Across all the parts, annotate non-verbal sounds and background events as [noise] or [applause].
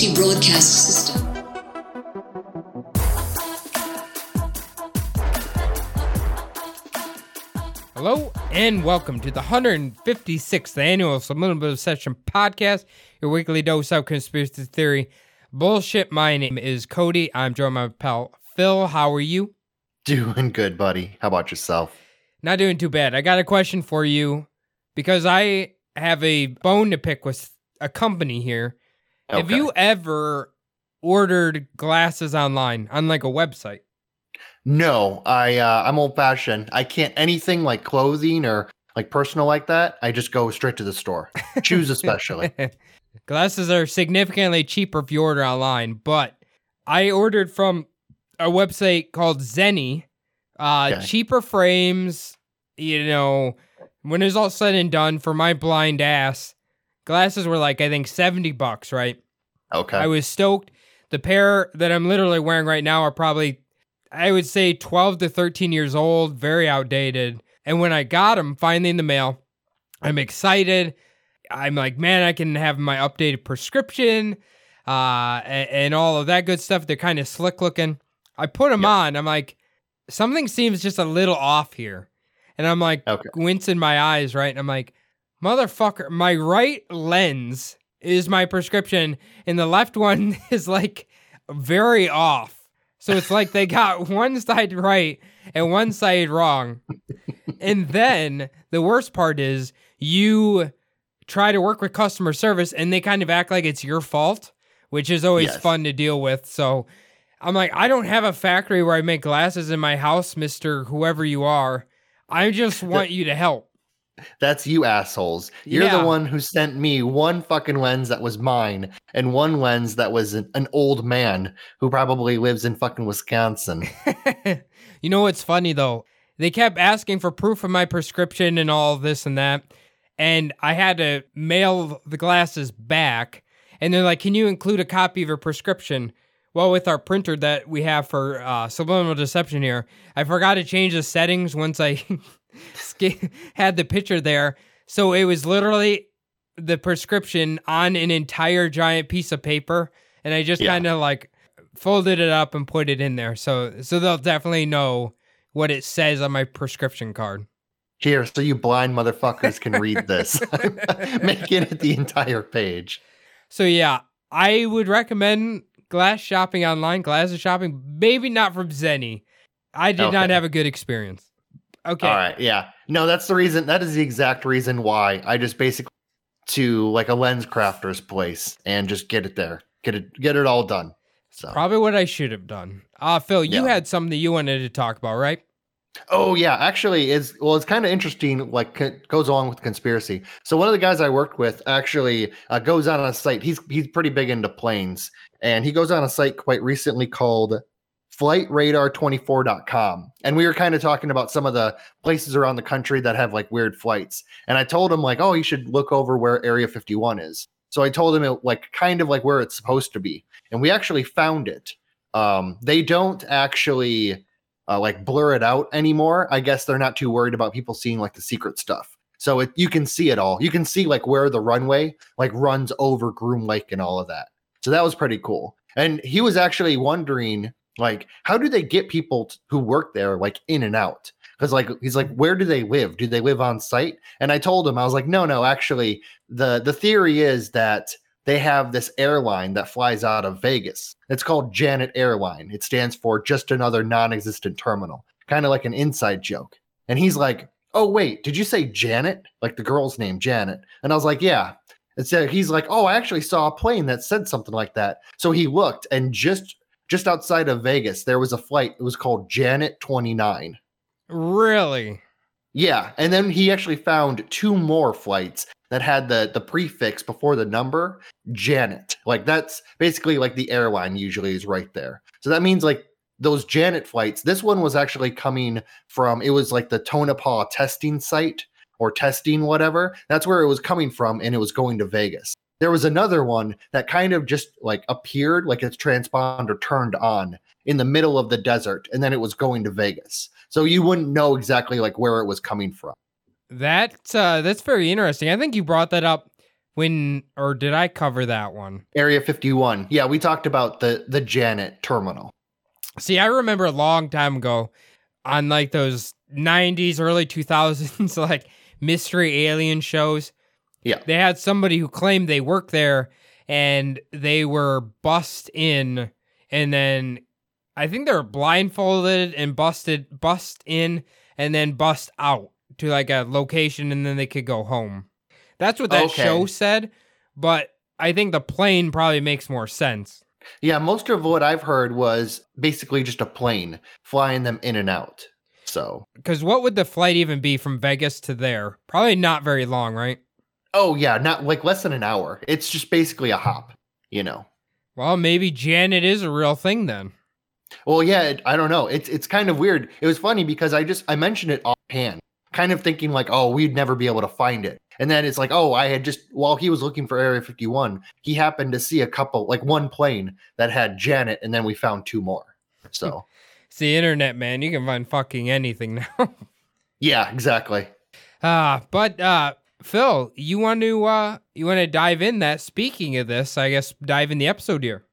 Emergency broadcast system. Hello and welcome to the 156th annual Subliminal Deception podcast, your weekly dose of conspiracy theory bullshit. My name is Cody. I'm joined by my pal Phil. How are you? Doing good, buddy. How about yourself? Not doing too bad. I got a question for you because I have a bone to pick with a company here. Have you ever ordered glasses online on like a website? No, I uh, I'm old fashioned. I can't anything like clothing or like personal like that. I just go straight to the store. Shoes especially. [laughs] Glasses are significantly cheaper if you order online, but I ordered from a website called Zenni. Uh, Okay. Cheaper frames, you know, when it's all said and done for my blind ass, glasses were like, I think 70 bucks, right? Okay. I was stoked. The pair that I'm literally wearing right now are probably, I would say, 12 to 13 years old, very outdated. And when I got them finally in the mail, I'm excited. I'm like, man, I can have my updated prescription uh, and, and all of that good stuff. They're kind of slick looking. I put them Yep. on. I'm like, something seems just a little off here. And I'm like, Okay. wincing my eyes, right? And I'm like, motherfucker, my right lens is my prescription, and the left one [laughs] is like very off. So it's like they got [laughs] one side right and one side wrong. and then the worst part is you try to work with customer service and they kind of act like it's your fault, which is always Yes. fun to deal with. So I'm like, I don't have a factory where I make glasses in my house, Mr. Whoever you are. I just [laughs] want you to help. That's you assholes. You're Yeah. the one who sent me one fucking lens that was mine and one lens that was an, an old man who probably lives in fucking Wisconsin. [laughs] you know what's funny though? They kept asking for proof of my prescription and all this and that. And I had to mail the glasses back. And they're like, Can you include a copy of your prescription? Well, with our printer that we have for uh, subliminal deception here, I forgot to change the settings once I [laughs] had the picture there. So it was literally the prescription on an entire giant piece of paper. And I just Yeah. kind of like folded it up and put it in there. So so they'll definitely know what it says on my prescription card. Here, so you blind motherfuckers can read this. [laughs] [laughs] Making it the entire page. So yeah, I would recommend glass shopping online, glasses shopping, maybe not from Zenni. I did not have a good experience. Okay. All right, yeah. No, that's the reason. That is the exact reason why I just basically to like a LensCrafters place and just get it there, get it, get it all done. So, Probably what I should have done. Uh Phil, you Yeah. had something that you wanted to talk about, right? oh yeah, actually, it's well, it's kind of interesting. Like co- goes along with the conspiracy. So one of the guys I worked with actually uh, goes on a site. He's he's pretty big into planes, and he goes on a site quite recently called flightradar24.com and we were kind of talking about some of the places around the country that have like weird flights. And i told him like oh you should look over where area 51 is. So i told him it like kind of like where it's supposed to be. And we actually found it. Um they don't actually uh, like blur it out anymore. I guess they're not too worried about people seeing like the secret stuff. So it, you can see it all. You can see like where the runway like runs over groom lake and all of that. So that was pretty cool. And he was actually wondering like how do they get people t- who work there like in and out? Because like he's like where do they live? Do they live on site? And i told him i was like no no actually the the theory is that they have this airline that flies out of vegas. It's called janet airline. It stands for just another non-existent terminal. Kind of like an inside joke. And he's like oh wait did you say janet? Like the girl's name janet. And i was like yeah. And so he's like oh i actually saw a plane that said something like that. So he looked and just just outside of Vegas, there was a flight. It was called Janet 29. Really? Yeah, and then he actually found two more flights that had the the prefix before the number Janet. Like that's basically like the airline usually is right there. So that means like those Janet flights. This one was actually coming from it was like the Tonopah testing site or testing whatever. That's where it was coming from and it was going to Vegas. There was another one that kind of just like appeared like its transponder turned on in the middle of the desert and then it was going to Vegas. So you wouldn't know exactly like where it was coming from. That uh, that's very interesting. I think you brought that up when, or did I cover that one? Area 51. Yeah, we talked about the the Janet terminal. See, I remember a long time ago on like those 90s, early 2000s, [laughs] like mystery alien shows. Yeah. They had somebody who claimed they worked there and they were bust in and then I think they were blindfolded and busted bust in and then bust out to like a location and then they could go home. That's what that Okay. show said, but I think the plane probably makes more sense. Yeah, most of what I've heard was basically just a plane flying them in and out. So, Because what would the flight even be from Vegas to there? Probably not very long, right? Oh yeah, not like less than an hour. It's just basically a hop, you know. Well, maybe Janet is a real thing then. Well, yeah, it, I don't know. It's it's kind of weird. It was funny because I just I mentioned it offhand, kind of thinking like, oh, we'd never be able to find it. And then it's like, oh, I had just while he was looking for Area 51, he happened to see a couple, like one plane that had Janet, and then we found two more. So [laughs] It's the internet, man. You can find fucking anything [laughs] now. yeah, exactly. Ah, but uh Phil, you want to uh you want to dive in that speaking of this, I guess dive in the episode here.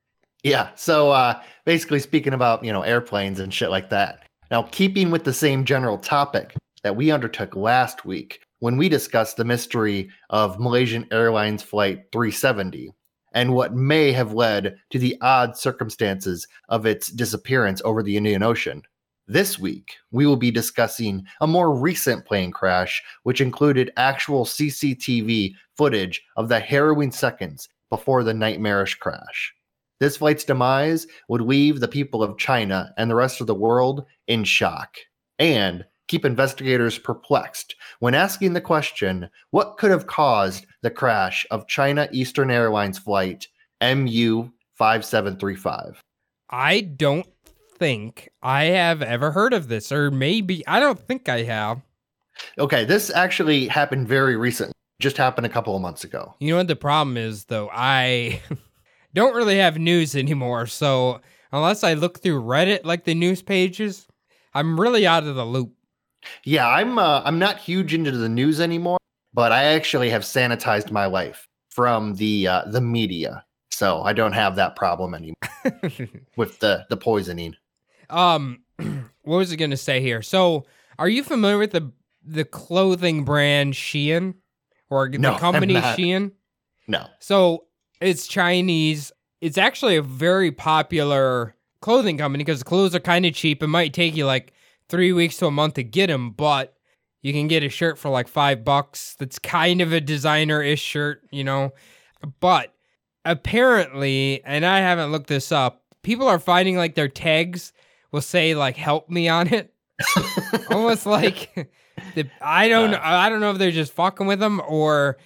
Yeah. So uh, basically, speaking about you know airplanes and shit like that. Now, keeping with the same general topic that we undertook last week when we discussed the mystery of Malaysian Airlines Flight 370 and what may have led to the odd circumstances of its disappearance over the Indian Ocean. This week, we will be discussing a more recent plane crash, which included actual CCTV footage of the harrowing seconds before the nightmarish crash. This flight's demise would leave the people of China and the rest of the world in shock and keep investigators perplexed when asking the question what could have caused the crash of China Eastern Airlines flight MU 5735? I don't think I have ever heard of this or maybe I don't think I have. Okay, this actually happened very recently, just happened a couple of months ago. You know what the problem is though? I [laughs] don't really have news anymore, so unless I look through Reddit like the news pages, I'm really out of the loop. Yeah, I'm uh, I'm not huge into the news anymore, but I actually have sanitized my life from the uh, the media, so I don't have that problem anymore [laughs] with the the poisoning. Um [clears throat] what was it going to say here? So, are you familiar with the the clothing brand Shein or the No, I'm company. Shein? No, So, it's Chinese. It's actually a very popular clothing company because the clothes are kind of cheap. It might take you like 3 weeks to a month to get them, but you can get a shirt for like 5 bucks. That's kind of a designer-ish shirt, you know. But apparently, and I haven't looked this up, people are finding like their tags will say like help me on it. [laughs] Almost like the I don't know I don't know if they're just fucking with them or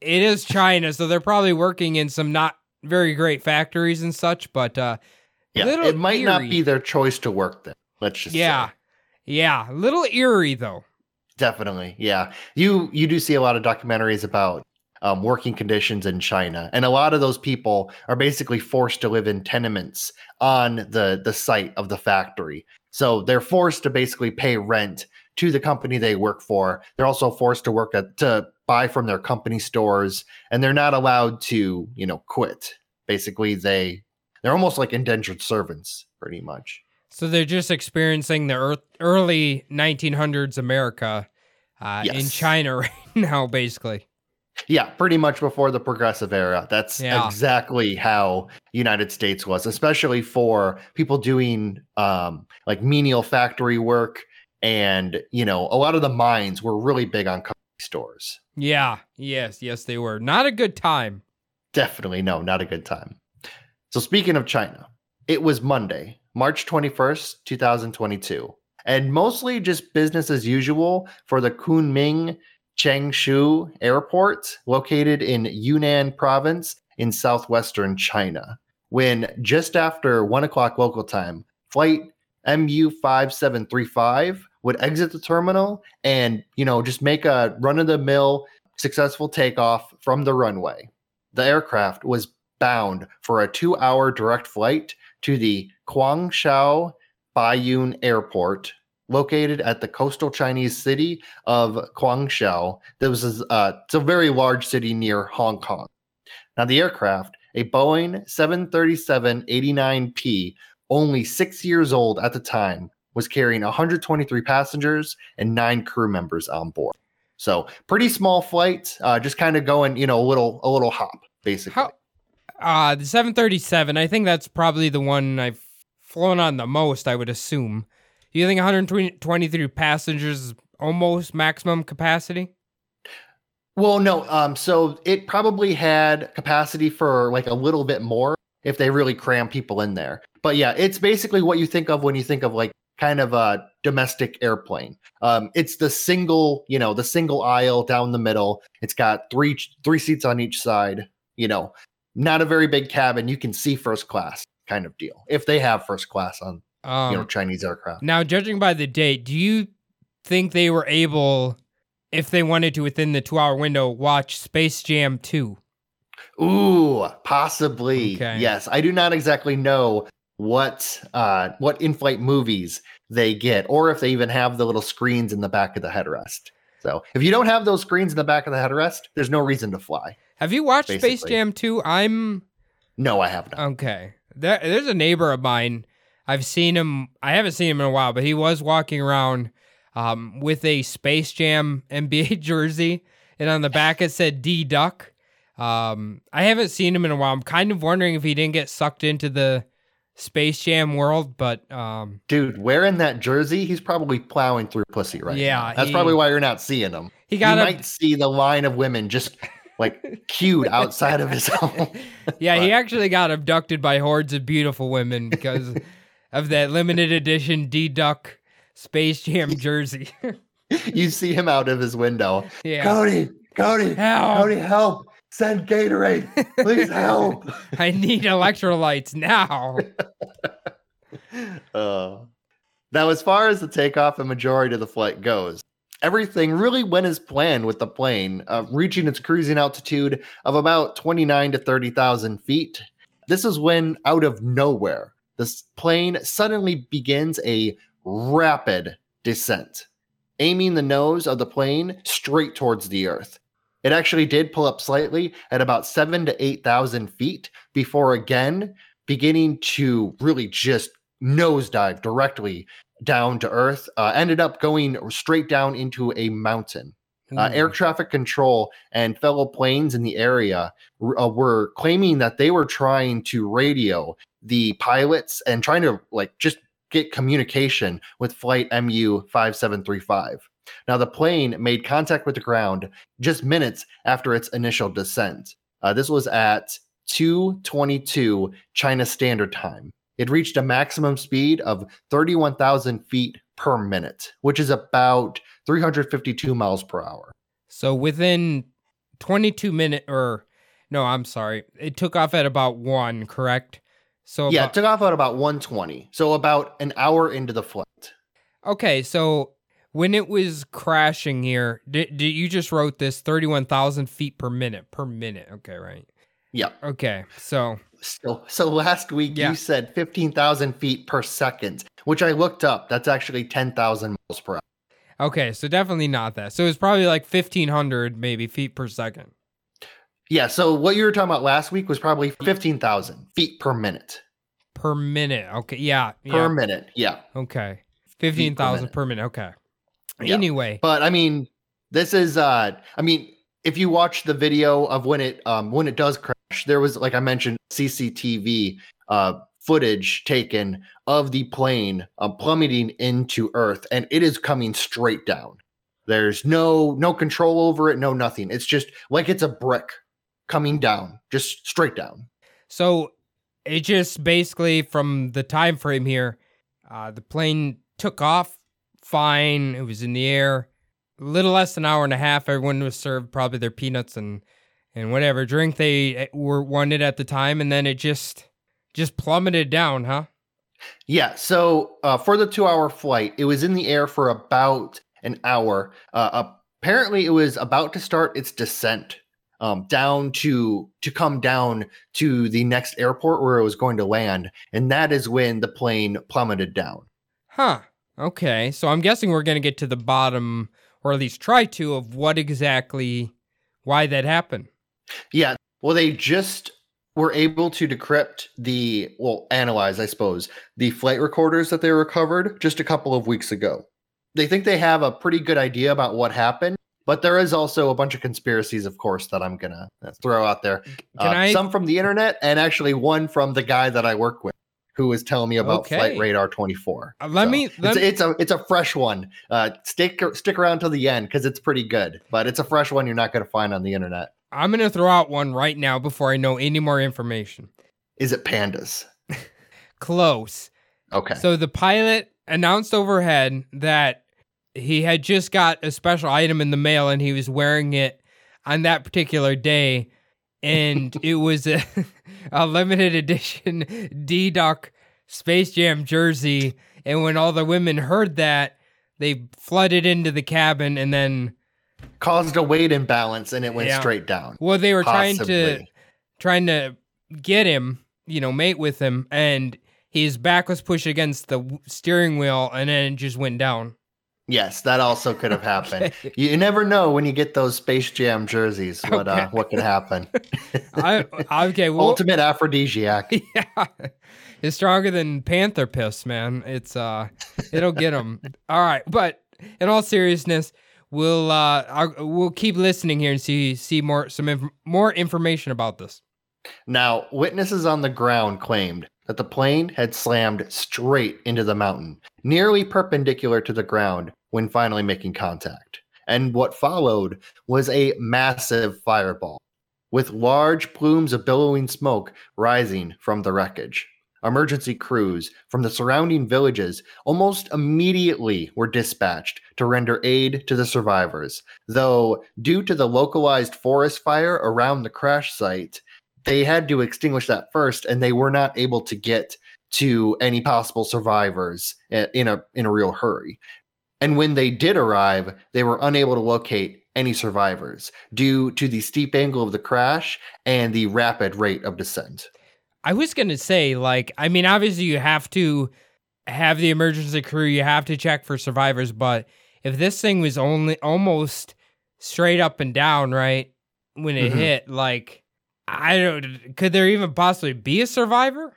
it is China, so they're probably working in some not very great factories and such, but uh yeah, it might not be their choice to work there. Let's just yeah. say. Yeah, a little eerie though. definitely. Yeah, you you do see a lot of documentaries about um, working conditions in China, and a lot of those people are basically forced to live in tenements on the the site of the factory. So they're forced to basically pay rent to the company they work for. They're also forced to work at to buy from their company stores, and they're not allowed to you know quit. Basically, they they're almost like indentured servants, pretty much. So they're just experiencing the early 1900s America uh, in China [laughs] right now, basically. Yeah, pretty much before the progressive era. That's Yeah. exactly how United States was, especially for people doing um, like menial factory work. And, you know, a lot of the mines were really big on company stores. Yeah, yes, yes, they were. Not a good time. Definitely, no, not a good time. So, speaking of China, it was Monday, March 21st, 2022. and mostly just business as usual for the Kunming Changshui Airport, located in Yunnan Province in southwestern China. When just after one o'clock local time, flight MU 5735 would exit the terminal and, you know, just make a run of the mill successful takeoff from the runway. The aircraft was bound for a two hour direct flight to the Guangzhou Baiyun Airport, located at the coastal Chinese city of Guangzhou. This was uh, it's a very large city near Hong Kong. Now, the aircraft, a Boeing 737 89P, only six years old at the time, was carrying 123 passengers and nine crew members on board. So, pretty small flight, uh, just kind of going, you know, a little, a little hop, basically. How? Uh, the 737. I think that's probably the one I've flown on the most. I would assume. Do you think 123 passengers is almost maximum capacity? Well, no. Um, so it probably had capacity for like a little bit more if they really cram people in there. But yeah, it's basically what you think of when you think of like kind of a domestic airplane. Um, it's the single, you know, the single aisle down the middle. It's got three three seats on each side. You know, not a very big cabin. You can see first class kind of deal if they have first class on Um, you know Chinese aircraft. Now, judging by the date, do you think they were able, if they wanted to within the two hour window, watch Space Jam 2? Ooh, possibly. Okay. Yes, I do not exactly know what uh what in-flight movies they get or if they even have the little screens in the back of the headrest. So, if you don't have those screens in the back of the headrest, there's no reason to fly. Have you watched Space Jam 2? I'm No, I have not. okay. There, there's a neighbor of mine. I've seen him. I haven't seen him in a while, but he was walking around um, with a Space Jam [laughs] NBA jersey, and on the back it said D Duck. Um, I haven't seen him in a while. I'm kind of wondering if he didn't get sucked into the Space Jam world, but um, Dude, wearing that jersey, he's probably plowing through pussy right Yeah, now. That's he- probably why you're not seeing him. he You got a might see the line of women just like queued outside of his [laughs] home. Yeah, he actually got abducted by hordes of beautiful women because of that limited edition D Duck Space Jam [laughs] jersey. you see him out of his window. yeah. Cody, Cody, Help. Cody, help. Send Gatorade. Please [laughs] help. I need electrolytes now. [laughs] Uh, now, as far as the takeoff and majority of the flight goes, everything really went as planned with the plane, uh, reaching its cruising altitude of about 29 to 30,000 feet. This is when, out of nowhere, this plane suddenly begins a rapid descent, aiming the nose of the plane straight towards the earth. It actually did pull up slightly at about seven to 8,000 feet before again beginning to really just nosedive directly down to earth. Uh, ended up going straight down into a mountain. Uh, air traffic control and fellow planes in the area uh, were claiming that they were trying to radio the pilots and trying to like just get communication with flight MU 5735. Now, the plane made contact with the ground just minutes after its initial descent. Uh, this was at 222 China Standard Time. It reached a maximum speed of 31,000 feet per minute, which is about 352 miles per hour. So within 22 minute or no, I'm sorry. It took off at about 1, correct? So yeah, it took off at about 120. So about an hour into the flight. Okay, so when it was crashing here, did, did you just wrote this 31,000 feet per minute per minute? Okay, right. Yeah. Okay, so So, so last week Yeah. you said 15,000 feet per second, which I looked up. That's actually 10,000 miles per hour. okay, so definitely not that. So it's probably like 1,500 maybe feet per second. Yeah. So what you were talking about last week was probably 15,000 feet per minute. Per minute. Okay, yeah. Per yeah. minute. Yeah. Okay. 15,000 minute. per minute. Okay. Yeah. Anyway, But I mean, this is uh I mean, if you watch the video of when it um when it does crash, there was like I mentioned CCTV uh footage taken of the plane um, plummeting into earth and it is coming straight down. There's no no control over it, no nothing. It's just like it's a brick coming down, just straight down. so it just basically from the time frame here, uh, the plane took off fine. It was in the air. A little less than an hour and a half. Everyone was served probably their peanuts and and whatever drink they eh, were wanted at the time, and then it just just plummeted down, huh? Yeah. So uh, for the two-hour flight, it was in the air for about an hour. Uh, apparently, it was about to start its descent um, down to to come down to the next airport where it was going to land, and that is when the plane plummeted down. Huh. Okay. So I'm guessing we're going to get to the bottom, or at least try to, of what exactly, why that happened. Yeah. Well, they just were able to decrypt the, well, analyze, I suppose, the flight recorders that they recovered just a couple of weeks ago. They think they have a pretty good idea about what happened, but there is also a bunch of conspiracies, of course, that I'm going to throw out there. Uh, I- Some from the internet, and actually one from the guy that I work with. Who was telling me about Okay. Flight Radar 24? Uh, let me- let it's, me- it's a it's a fresh one. Uh, stick stick around till the end because it's pretty good. But it's a fresh one you're not going to find on the internet. I'm going to throw out one right now before I know any more information. Is it pandas? [laughs] Close. Okay. So the pilot announced overhead that he had just got a special item in the mail and he was wearing it on that particular day. And [laughs] it was a, a limited edition D Duck Space Jam jersey. And when all the women heard that, they flooded into the cabin and then, caused a weight imbalance and it went Yeah. straight down. well, they were trying to trying to get him, you know, mate with him, and his back was pushed against the steering wheel, and then it just went down. Yes, that also could have happened. You never know when you get those Space Jam jerseys what uh, what can happen. [laughs] I okay, well, Ultimate aphrodisiac. [laughs] yeah, it's stronger than panther piss, man. It's uh, it'll get them. [laughs] all right, but in all seriousness, we'll uh, I'll, we'll keep listening here and see see more some inf- more information about this. Now, witnesses on the ground claimed that the plane had slammed straight into the mountain, nearly perpendicular to the ground when finally making contact. And what followed was a massive fireball, with large plumes of billowing smoke rising from the wreckage. Emergency crews from the surrounding villages almost immediately were dispatched to render aid to the survivors, though, due to the localized forest fire around the crash site, they had to extinguish that first and they were not able to get to any possible survivors in a in a real hurry and when they did arrive they were unable to locate any survivors due to the steep angle of the crash and the rapid rate of descent I was gonna say, like, I mean, obviously you have to have the emergency crew, you have to check for survivors, but if this thing was only almost straight up and down, right, when it Mhm. hit, like, I don't, could there even possibly be a survivor?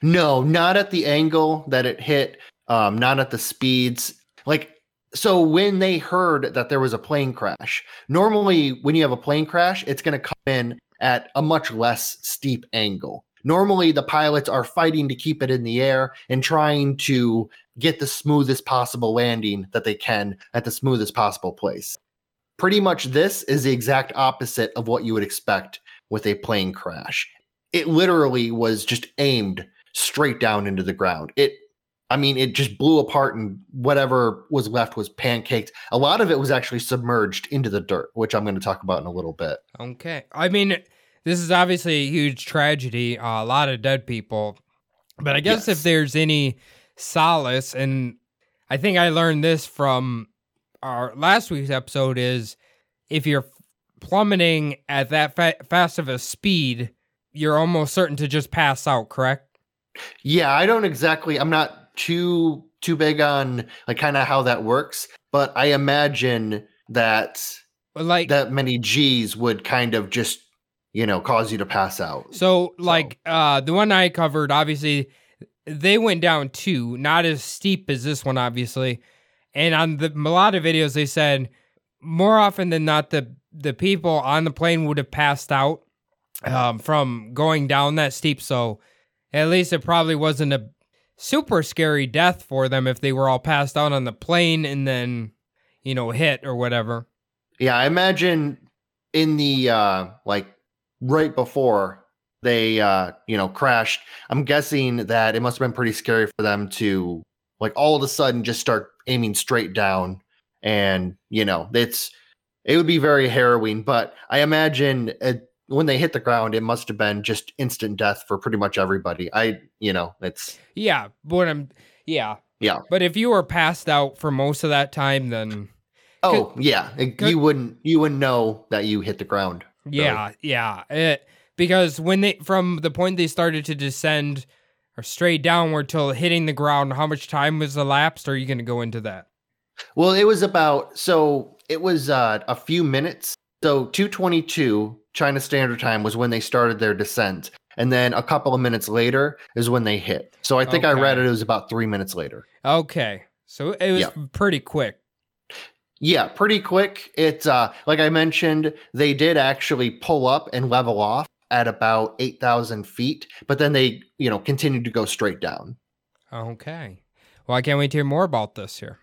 no not at the angle that it hit um not at the speeds like so when they heard that there was a plane crash normally when you have a plane crash it's going to come in at a much less steep angle. Normally the pilots are fighting to keep it in the air and trying to get the smoothest possible landing that they can at the smoothest possible place. Pretty much this is the exact opposite of what you would expect with a plane crash. It literally was just aimed straight down into the ground. It, I mean, it just blew apart, and whatever was left was pancaked. A lot of it was actually submerged into the dirt, which I'm going to talk about in a little bit. Okay. I mean, this is obviously a huge tragedy, uh, a lot of dead people. But I guess if there's any solace, and I think I learned this from our last week's episode, is if you're plummeting at that fa- fast of a speed, you're almost certain to just pass out, correct? Yeah, I don't exactly. I'm not too too big on like kind of how that works, but I imagine that Like, that many G's would kind of just you know cause you to pass out. So, like uh the one I covered, obviously they went down too, not as steep as this one, obviously. And on the a lot of videos, they said more often than not, the the people on the plane would have passed out um, from going down that steep. So at least it probably wasn't a super scary death for them if they were all passed out on the plane and then you know hit or whatever. Yeah, I imagine in the uh like right before they uh you know crashed, I'm guessing that it must have been pretty scary for them to like all of a sudden just start aiming straight down and you know it's it would be very harrowing but i imagine it, when they hit the ground it must have been just instant death for pretty much everybody i you know it's Yeah, but I'm yeah. Yeah. But if you were passed out for most of that time, then oh yeah it- you wouldn't you wouldn't know that you hit the ground really. yeah, yeah. It, because when they from the point they started to descend or straight downward till hitting the ground, how much time was elapsed? Are you going to go into that? Well, it was about so it was uh, a few minutes. So 222 China Standard Time was when they started their descent. And then a couple of minutes later is when they hit. So I think I read it, it was about three minutes later. Okay, so it was Yeah. pretty quick. Yeah, pretty quick. It's uh like I mentioned, they did actually pull up and level off at about 8,000 feet, but then they, you know, continued to go straight down. Okay. Well, I can't wait to hear more about this here.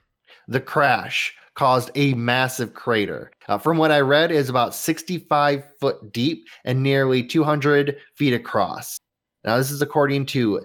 the crash caused a massive crater. Uh, from what I read, is about 65 foot deep and nearly 200 feet across. Now, this is according to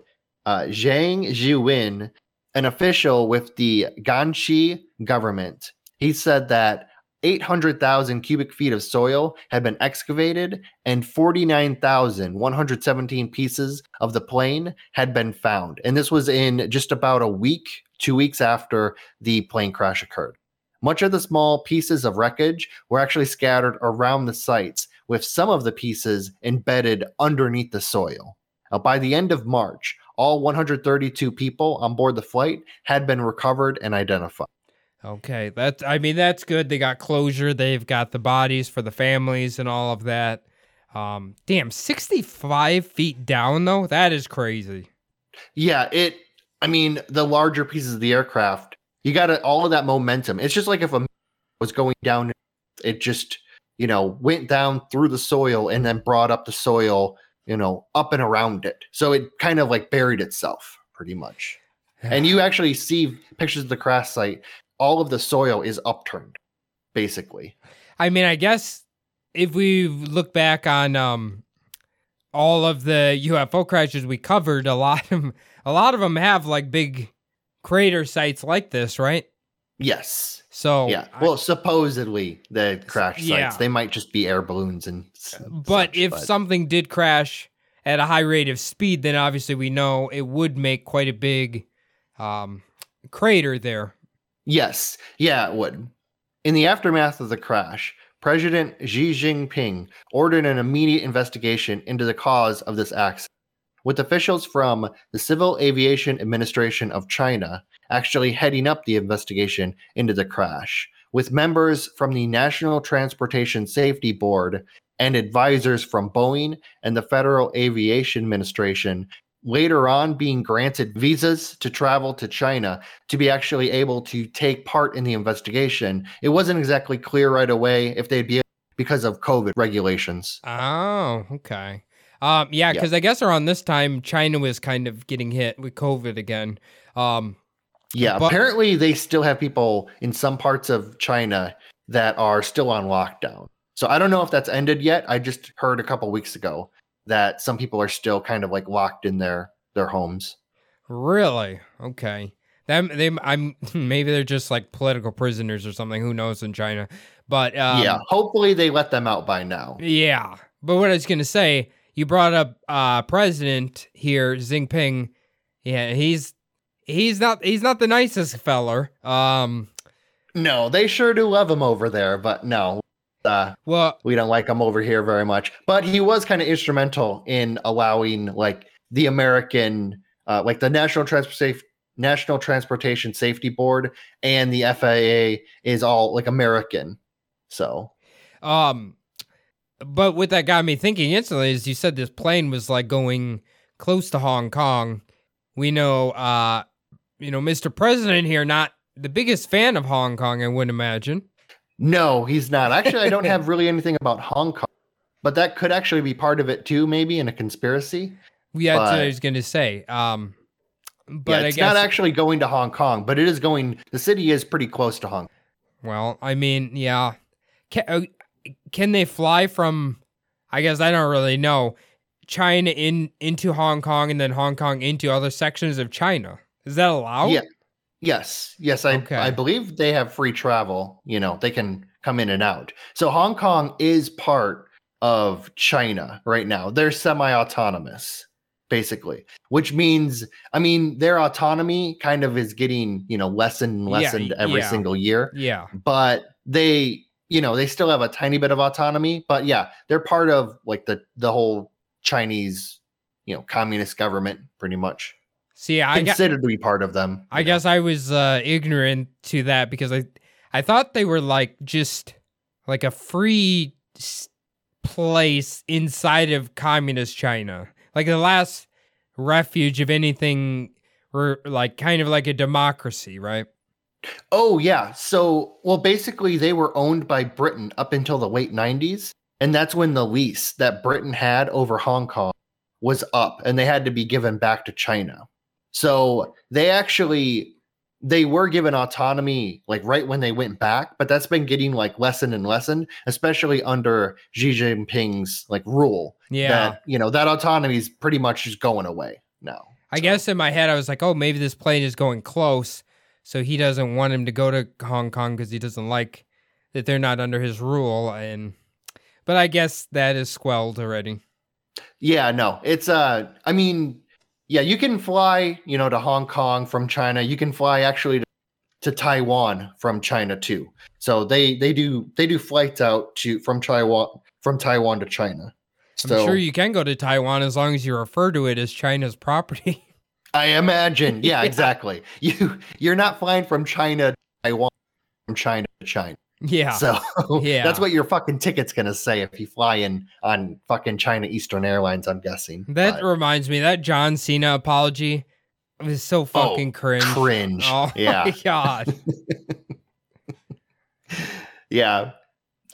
uh, Zhang Jiwin, an official with the Guangxi government. He said that 800,000 cubic feet of soil had been excavated and 49,117 pieces of the plane had been found. And this was in just about a week, two weeks after the plane crash occurred. Much of the small pieces of wreckage were actually scattered around the sites, with some of the pieces embedded underneath the soil. Uh, by the end of March, all 132 people on board the flight had been recovered and identified. Okay, that's I mean that's good. They got closure. They've got the bodies for the families and all of that. Um, damn, sixty-five feet down though. That is crazy. Yeah, it. I mean, the larger pieces of the aircraft, you got all of that momentum. It's just like if a was going down, it just you know went down through the soil and then brought up the soil, you know, up and around it. So it kind of like buried itself pretty much. And you actually see pictures of the crash site. All of the soil is upturned, basically. I mean, I guess if we look back on um all of the UFO crashes we covered, a lot of a lot of them have like big crater sites like this, right? Yes. So yeah. I- Well, supposedly the crash sites, Yeah. they might just be air balloons and. but such, if something did crash at a high rate of speed, then obviously we know it would make quite a big um crater there. Yes, yeah, it would. In the aftermath of the crash, President Xi Jinping ordered an immediate investigation into the cause of this accident, with officials from the Civil Aviation Administration of China actually heading up the investigation into the crash, with members from the National Transportation Safety Board and advisors from Boeing and the Federal Aviation Administration later on being granted visas to travel to China to be actually able to take part in the investigation. It wasn't exactly clear right away if they'd be because of COVID regulations. Oh, okay. Um, yeah, Yeah. because I guess around this time China was kind of getting hit with COVID again. Um, Yeah, But- apparently they still have people in some parts of China that are still on lockdown. So I don't know if that's ended yet. I just heard a couple weeks ago that some people are still kind of like locked in their their homes. really? Okay. Them, they, I'm [laughs] maybe they're just like political prisoners or something. Who knows in China? But um, yeah, hopefully they let them out by now. Yeah. But what I was going to say, you brought up uh president here, Jinping. Yeah, he's he's not he's not the nicest feller. Um No, they sure do love him over there, but no. Uh, well, we don't like him over here very much. But he was kind of instrumental in allowing like the American, uh, like the National Transport Safe National Transportation Safety Board and the FAA is all like American. So um but what that got me thinking instantly is you said this plane was like going close to Hong Kong. We know uh you know, Mr. President here not the biggest fan of Hong Kong, I wouldn't imagine. no, he's not. Actually, I don't [laughs] have really anything about Hong Kong, but that could actually be part of it too, maybe in a conspiracy. Yeah, that's what I was gonna say. Um but yeah, it's guess not actually going to Hong Kong, but it is going. The city is pretty close to Hong. Kong. Well, I mean, yeah. Can, uh, can they fly from? I guess I don't really know. China in into Hong Kong and then Hong Kong into other sections of China. Is that allowed? Yeah. Yes, yes, I Okay. I believe they have free travel. You know, they can come in and out. So Hong Kong is part of China right now. They're semi-autonomous, basically, which means I mean their autonomy kind of is getting you know lessened and Yeah, lessened every yeah. single year. Yeah. But they, you know, they still have a tiny bit of autonomy. But yeah, they're part of like the the whole Chinese, you know, communist government, pretty much See, I considered to be part of them. I know. guess I was uh, ignorant to that because I I thought they were like just like a free s- place inside of communist China, like the last refuge of anything, or like kind of like a democracy, right? Oh yeah. So well basically they were owned by Britain up until the late 90s and that's when the lease that Britain had over Hong Kong was up and they had to be given back to China. So they actually they were given autonomy like right when they went back, but that's been getting like lessened and lessened, especially under Xi Jinping's like rule. Yeah. That, you know, that autonomy is pretty much just going away now. I guess in my head I was like, oh, maybe this plane is going close, so he doesn't want him to go to Hong Kong because he doesn't like that they're not under his rule. And but I guess that is squelled already. Yeah, no, it's uh, I mean, yeah, you can fly, you know, to Hong Kong from China. You can fly actually to, to Taiwan from China too. So they they do they do flights out to from Taiwan from Taiwan to China. So, I'm sure you can go to Taiwan as long as you refer to it as China's property. [laughs] I imagine, [laughs] yeah, Yeah. exactly. You you're not flying from China to Taiwan from China to China. yeah. So [laughs] Yeah. that's what your fucking ticket's gonna say if you fly in on fucking China Eastern Airlines. I'm guessing that But reminds me that John Cena apology was so fucking cringe. cringe. Oh yeah, my [laughs] god. yeah.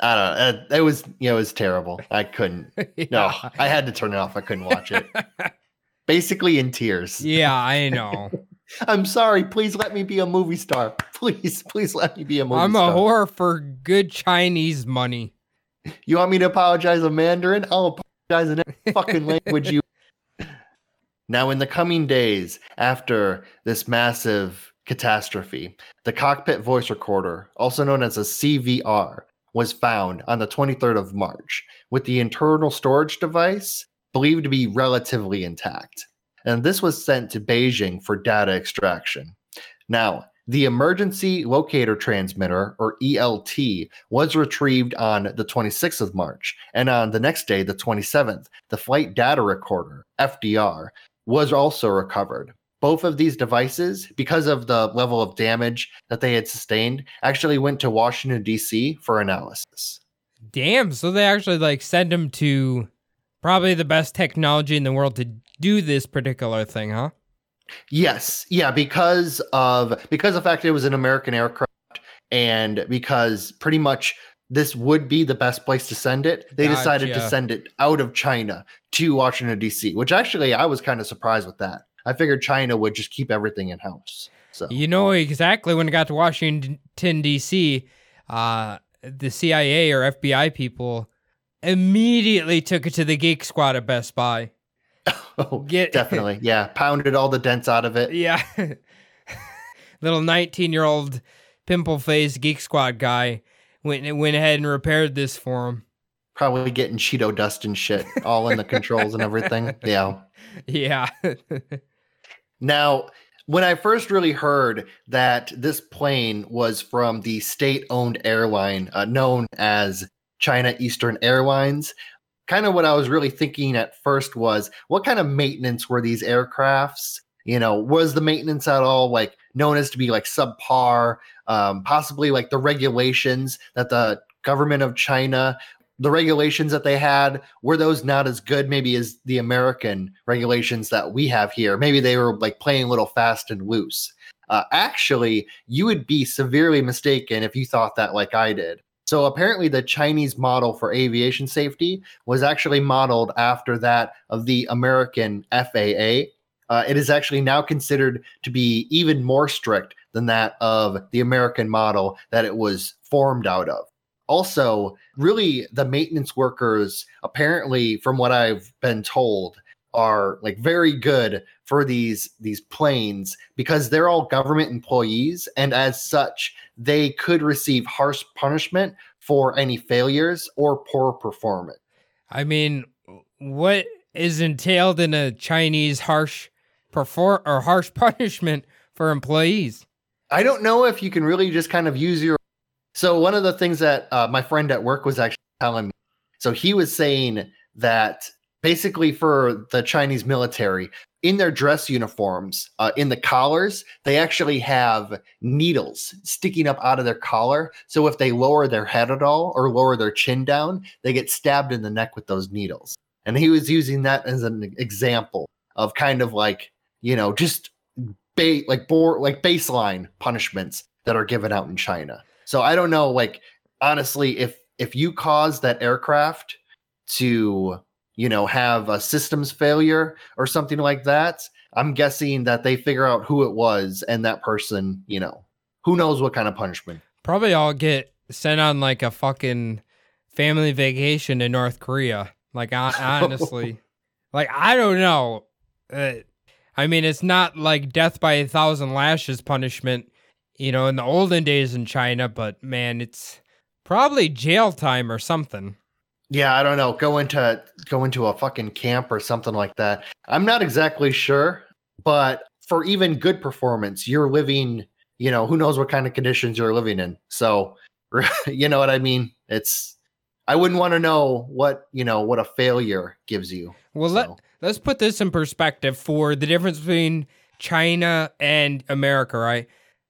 I don't know. Uh, It was, you know, it was terrible. I couldn't. No, I had to turn it off. I couldn't watch it. Basically in tears. Yeah, [laughs] I know. I'm sorry. Please let me be a movie star. Please, please let me be a movie star. I'm a whore for good Chinese money. You want me to apologize in Mandarin? I'll apologize in any fucking language you. [laughs] Now, in the coming days after this massive catastrophe, the cockpit voice recorder, also known as a CVR, was found on the 23rd of March, with the internal storage device believed to be relatively intact. And this was sent to Beijing for data extraction. Now, the emergency locator transmitter, or ELT, was retrieved on the 26th of March. And on the next day, the 27th, the flight data recorder, FDR, was also recovered. Both of these devices, because of the level of damage that they had sustained, actually went to Washington, D.C. for analysis. Damn, so they actually like send them to probably the best technology in the world to do this particular thing, huh? Yes, yeah, because of because of the fact it was an American aircraft, and because pretty much this would be the best place to send it, they decided to send it out of China to Washington D.C. Which actually, I was kind of surprised with that. I figured China would just keep everything in house. So You know exactly when it got to Washington D.C., uh, the CIA or FBI people immediately took it to the Geek Squad at Best Buy. [laughs] Oh, Get- [laughs] definitely, yeah, pounded all the dents out of it. Yeah. [laughs] Little 19 year old pimple faced Geek Squad guy went, went ahead and repaired this for him. Probably getting Cheeto dust and shit all in the controls and everything. Yeah. Yeah. Now, when I first really heard that this plane was from the state owned airline uh, known as China Eastern Airlines, kind of what I was really thinking at first was what kind of maintenance were these aircrafts? You know, was the maintenance at all like known as to be like subpar? Um, possibly like the regulations that the government of China the regulations that they had were those not as good maybe as the american regulations that we have here maybe they were like playing a little fast and loose uh, actually you would be severely mistaken if you thought that like i did so apparently the chinese model for aviation safety was actually modeled after that of the american faa uh, it is actually now considered to be even more strict than that of the american model that it was formed out of. Also really the maintenance workers apparently from what i've been told are like very good for these these planes because they're all government employees and as such they could receive harsh punishment for any failures or poor performance. I mean, what is entailed in a Chinese harsh perform or harsh [laughs] punishment for employees? I don't know if you can really just kind of use your. So one of the things that uh, my friend at work was actually telling me. So he was saying that basically for the Chinese military, in their dress uniforms, uh, in the collars, they actually have needles sticking up out of their collar. So if they lower their head at all or lower their chin down, they get stabbed in the neck with those needles. And he was using that as an example of kind of like, you know, just ba- like bore like baseline punishments that are given out in China. So I don't know, like honestly, if if you cause that aircraft to you know have a systems failure or something like that, I'm guessing that they figure out who it was and that person, you know, who knows what kind of punishment. Probably all get sent on like a fucking family vacation to North Korea. Like [laughs] honestly, like I don't know. Uh, I mean, it's not like death by a thousand lashes punishment, you know, in the olden days in China, but man, it's probably jail time or something. Yeah, I don't know. Go into go into a fucking camp or something like that. I'm not exactly sure, but for even good performance, you're living, you know, who knows what kind of conditions you're living in. So, [laughs] you know what I mean? It's I wouldn't want to know what, you know, what a failure gives you. Well, so. let let's put this in perspective for the difference between China and America, right?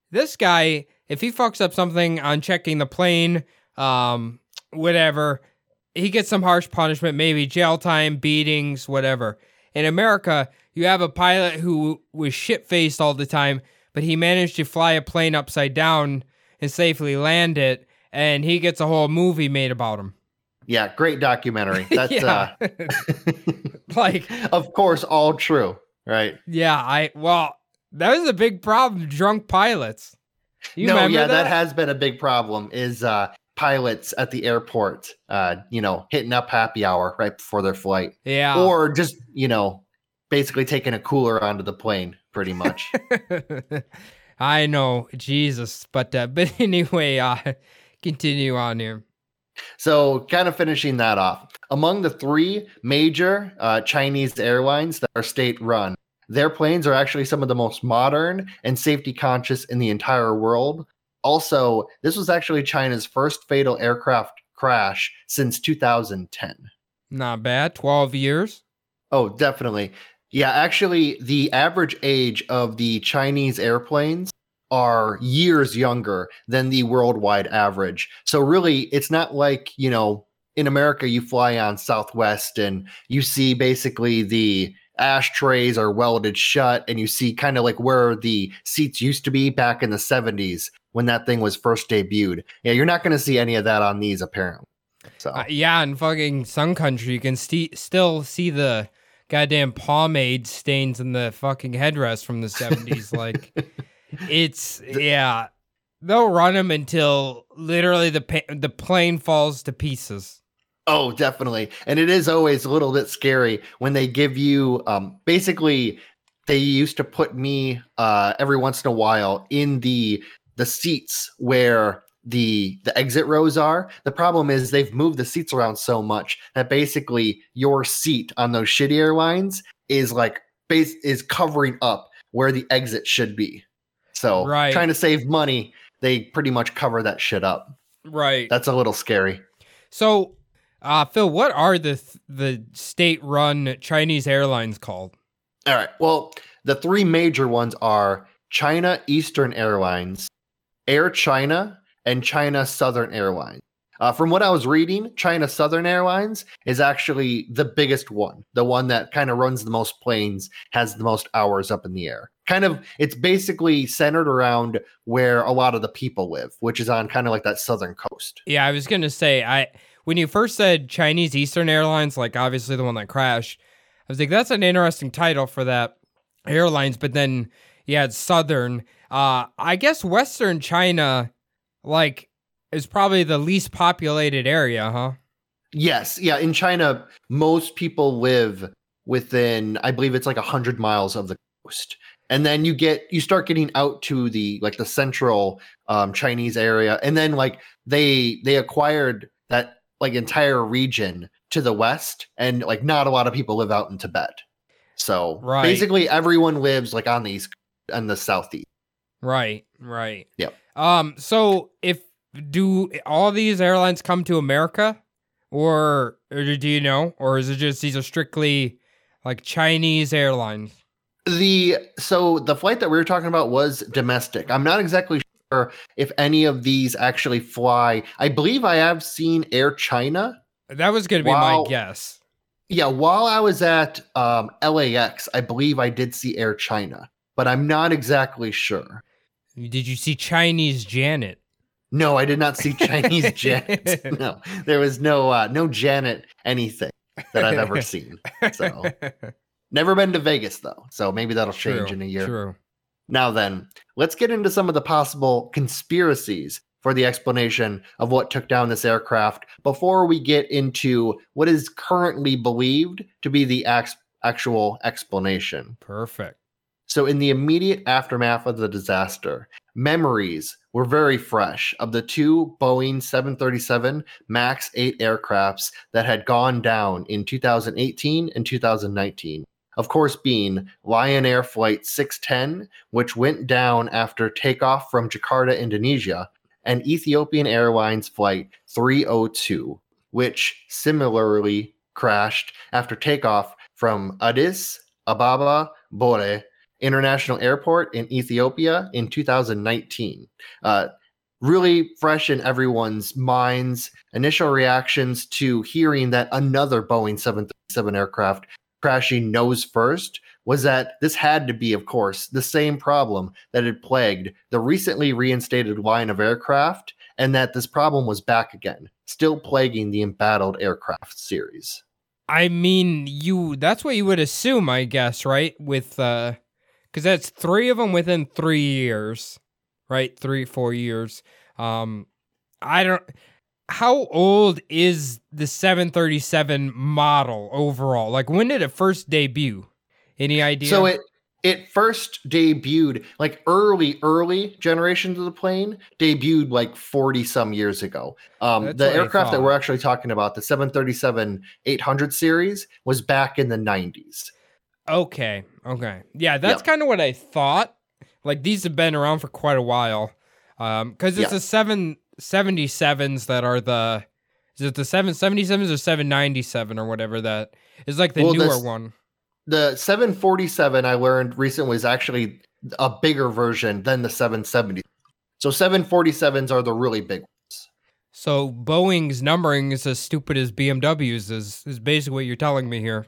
This guy, if he fucks up something on checking the plane, um, whatever, he gets some harsh punishment, maybe jail time, beatings, whatever. In America, you have a pilot who was shit faced all the time, but he managed to fly a plane upside down and safely land it, and he gets a whole movie made about him. Yeah, great documentary. [laughs] That's yeah. uh [laughs] like of course all true, right? Yeah, I well, that was a big problem drunk pilots. You no, yeah, that? that? has been a big problem is uh pilots at the airport uh you know, hitting up happy hour right before their flight. Yeah. Or just, you know, basically taking a cooler onto the plane pretty much. [laughs] I know, Jesus, but uh, [laughs] but anyway, uh continue on here. So, kind of finishing that off, among the three major uh, Chinese airlines that are state run, their planes are actually some of the most modern and safety conscious in the entire world. Also, this was actually China's first fatal aircraft crash since 2010. Not bad. 12 years. Oh, definitely. Yeah, actually, the average age of the Chinese airplanes are years younger than the worldwide average. So really, it's not like, you know, in America you fly on Southwest and you see basically the ashtrays are welded shut and you see kind of like where the seats used to be back in the 70s when that thing was first debuted. Yeah, you're not going to see any of that on these apparently. So uh, yeah, in fucking Sun Country you can st- still see the goddamn pomade stains in the fucking headrest from the 70s like [laughs] it's yeah. They'll run them until literally the pa- the plane falls to pieces. Oh, definitely. And it is always a little bit scary when they give you um basically they used to put me uh every once in a while in the the seats where the the exit rows are. The problem is they've moved the seats around so much that basically your seat on those shitty airlines is like base is covering up where the exit should be. So right. trying to save money, they pretty much cover that shit up. Right. That's a little scary. So, uh, Phil, what are the th- the state-run Chinese airlines called? All right. Well, the three major ones are China Eastern Airlines, Air China, and China Southern Airlines. Uh, from what I was reading, China Southern Airlines is actually the biggest one, the one that kind of runs the most planes, has the most hours up in the air. Kind of, it's basically centered around where a lot of the people live, which is on kind of like that southern coast. Yeah, I was gonna say, I when you first said Chinese Eastern Airlines, like obviously the one that crashed, I was like, that's an interesting title for that airlines. But then, yeah, it's Southern. Uh, I guess Western China, like is probably the least populated area, huh? Yes. Yeah. In China, most people live within, I believe it's like 100 miles of the coast. And then you get, you start getting out to the, like the central um, Chinese area. And then like they, they acquired that like entire region to the west. And like not a lot of people live out in Tibet. So Right. basically everyone lives like on the east and the southeast. Right, right. Yep. Um, so if do all these airlines come to America, or, or do you know, or is it just these are strictly like Chinese airlines? The so the flight that we were talking about was domestic. I'm not exactly sure if any of these actually fly. I believe I have seen Air China. That was going to be Wow. my guess. Yeah, while I was at um, LAX, I believe I did see Air China, but I'm not exactly sure. Did you see Chinese Janet? No, I did not see Chinese [laughs] Janet. No, there was no uh, no Janet anything that I've ever [laughs] seen. So never been to Vegas though, so maybe that'll change True, in a year. True. Now, then, let's get into some of the possible conspiracies for the explanation of what took down this aircraft before we get into what is currently believed to be the ax- actual explanation. Perfect. So, in the immediate aftermath of the disaster, memories were very fresh of the two Boeing 737 MAX 8 aircrafts that had gone down in 2018 and 2019. Of course, being Lion Air Flight 610, which went down after takeoff from Jakarta, Indonesia, and Ethiopian Airlines Flight 302, which similarly crashed after takeoff from Addis Ababa Bole International Airport in Ethiopia in 2019. Uh, really fresh in everyone's minds. Initial reactions to hearing that another Boeing 737 aircraft crashing nose first was that this had to be, of course, the same problem that had plagued the recently reinstated line of aircraft, and that this problem was back again, still plaguing the embattled aircraft series. I mean, you that's what you would assume, I guess, right? With uh cuz that's 3 of them within 3 years. Right? 3 4 years. Um I don't how old is the 737 model overall? Like when did it first debut? Any idea? So it it first debuted like early early generations of the plane debuted like 40 some years ago. Um the aircraft that we're actually talking about, the 737 800 series was back in the 90s. Okay. Okay. Yeah, that's Yep. kind of what I thought. Like these have been around for quite a while. Um cuz it's Yeah. the 777s that are the is it the 777s or 797 or whatever that is like the Well, newer one. The 747 I learned recently was actually a bigger version than the 770. So 747s are the really big ones. So Boeing's numbering is as stupid as BMW's is is basically what you're telling me here.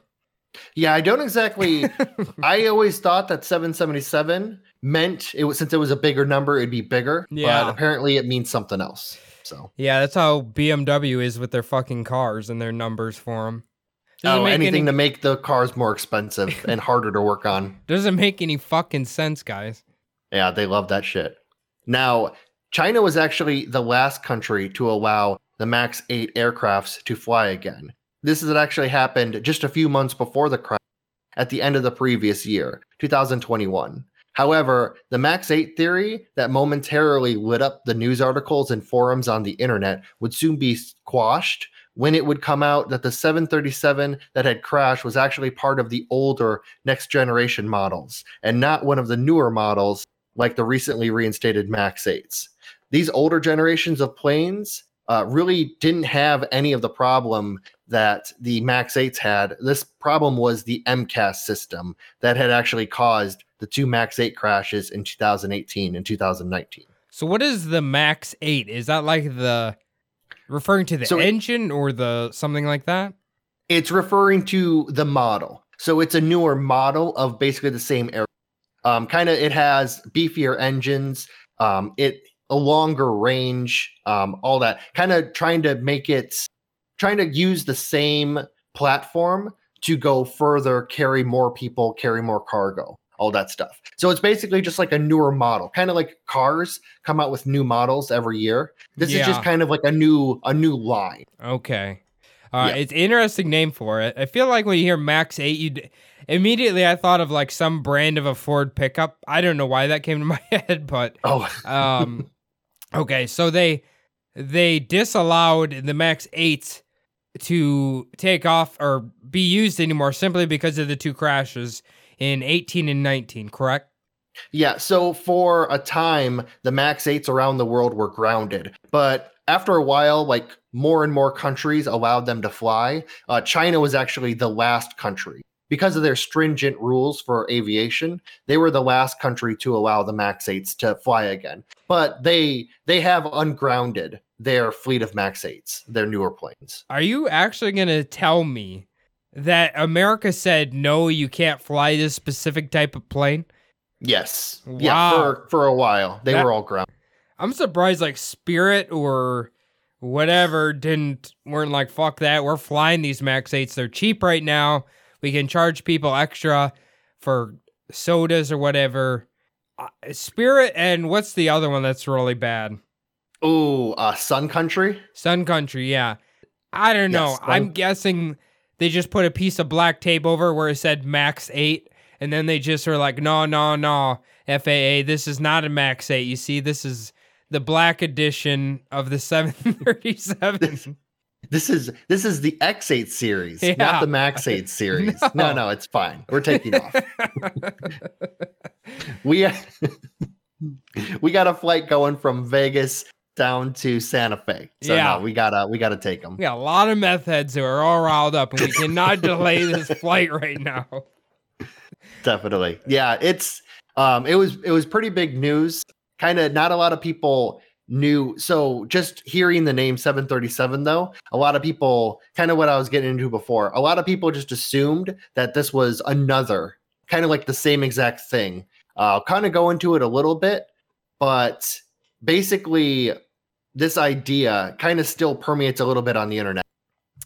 Yeah, I don't exactly [laughs] I always thought that 777 meant it was since it was a bigger number, it'd be bigger. Yeah. But apparently it means something else. So Yeah, that's how BMW is with their fucking cars and their numbers for them. Doesn't oh, anything any, to make the cars more expensive [laughs] and harder to work on. doesn't make any fucking sense, guys. Yeah, they love that shit. Now, China was actually the last country to allow the MAX 8 aircrafts to fly again. This had actually happened just a few months before the crash at the end of the previous year, 2021. However, the MAX 8 theory that momentarily lit up the news articles and forums on the internet would soon be squashed when it would come out that the 737 that had crashed was actually part of the older next generation models and not one of the newer models like the recently reinstated MAX 8s. These older generations of planes uh, really didn't have any of the problem that the MAX 8s had. This problem was the MCAS system that had actually caused the two MAX 8 crashes in 2018 and 2019. So what is the Max 8? Is that like the referring to the So it- engine or the something like that? It's referring to the model. So it's a newer model of basically the same air. Um, kind of, it has beefier engines. Um, it a longer range. Um, all that kind of trying to make it, trying to use the same platform to go further, carry more people, carry more cargo, all that stuff. So it's basically just like a newer model, kind of like cars come out with new models every year. This is just kind of like a new a new line. Okay. Uh, Yeah. It's interesting name for it. I feel like when you hear Max 8, you immediately I thought of like some brand of a Ford pickup. I don't know why that came to [laughs] my head, but Oh, um okay, so they they disallowed the Max 8s to take off or be used anymore simply because of the two crashes in 18 and 19, correct? Yeah, so for a time, the Max 8s around the world were grounded. But after a while, like more and more countries allowed them to fly. Uh, China was actually the last country. Because of their stringent rules for aviation, they were the last country to allow the Max 8s to fly again. But they they have ungrounded their fleet of Max 8s, their newer planes. Are you actually going to tell me that America said no, you can't fly this specific type of plane? Yes. Yeah, for for a while. They That- were all grounded. I'm surprised like Spirit or whatever didn't weren't like fuck that. We're flying these Max 8s. They're cheap right now. We can charge people extra for sodas or whatever. Uh, Spirit and what's the other one that's really bad? Ooh, uh Sun Country? Sun Country, yeah. I don't know. Yes, I'm guessing they just put a piece of black tape over where it said Max 8 and then they just were like, "No, no, no. FAA, this is not a Max 8. You see, this is the black edition of the [laughs] 737." This is this is the X8 series, Yeah. not the Max 8 [laughs] series. no. No. no, it's fine. We're taking off. [laughs] We [laughs] we got a flight going from Vegas down to Santa Fe. So Yeah. no, we gotta we gotta take them. we got a lot of meth heads who are all riled up and we cannot delay this flight right now. Definitely. Yeah, it's um it was it was pretty big news. Kind of not a lot of people knew. So just hearing the name 737 though, a lot of people kind of what I was getting into before. A lot of people just assumed that this was another kind of like the same exact thing. Uh, I'll kind of go into it a little bit, but basically this idea kind of still permeates a little bit on the internet.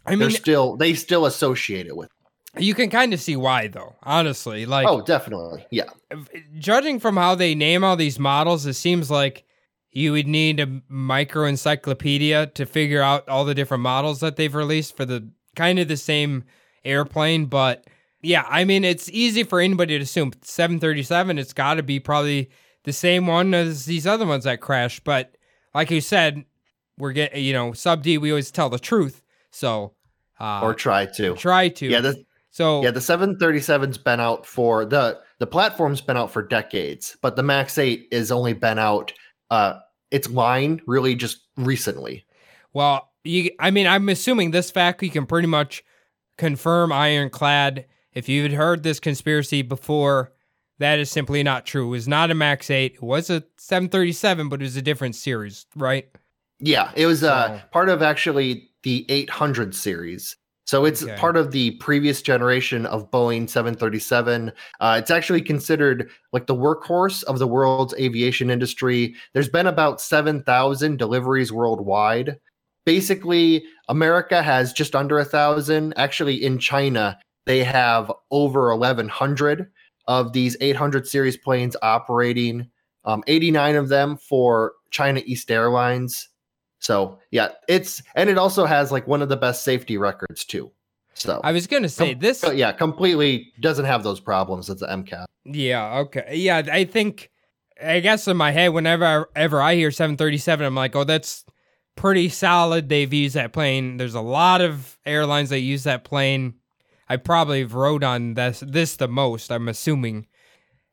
I mean, They're still they still associate it with. you can kind of see why though. Honestly, like oh, definitely. Yeah. judging from how they name all these models, it seems like you would need a micro encyclopedia to figure out all the different models that they've released for the kind of the same airplane. But yeah, I mean, it's easy for anybody to assume 737, it's got to be probably the same one as these other ones that crashed. But like you said, we're getting, you know, sub D, we always tell the truth. So, uh, Or try to. try to. Yeah, the, so, Yeah, the 737's been out for the the platform's been out for decades, but the Max 8 is only been out uh its line really just recently. Well, you, I mean, I'm assuming this fact you can pretty much confirm ironclad. If you'd heard this conspiracy before, that is simply not true. It was not a Max 8. It was a 737, but it was a different series, right? Yeah, it was uh part of actually the 800 series. So it's Okay. part of the previous generation of Boeing 737. Uh, it's actually considered like the workhorse of the world's aviation industry. There's been about 7,000 deliveries worldwide. Basically, America has just under a thousand. Actually, in China, they have over 1,100 of these 800 series planes operating. Um, 89 of them for China East Airlines. So yeah, it's and it also has like one of the best safety records too. So I was to say Com- this. yeah, completely doesn't have those problems as the MCAS. Yeah, okay. Yeah, I think, I guess in my head, whenever I, ever I hear 737, I'm like, oh, that's pretty solid. They've used that plane. There's a lot of airlines that use that plane. I probably have rode on this this the most. I'm assuming.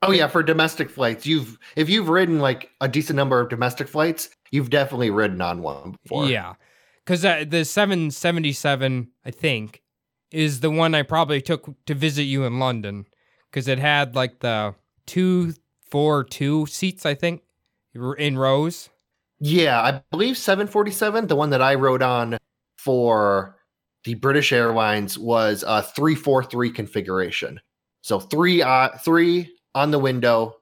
Oh yeah, for domestic flights, you've if you've ridden like a decent number of domestic flights, you've definitely ridden on one before. Yeah, because uh, the 777, I think, is the one I probably took to visit you in London because it had like the two, four, two seats. I think in rows. Yeah, I believe 747, the one that I rode on for the British Airlines was a 343 configuration. So three uh three on the window,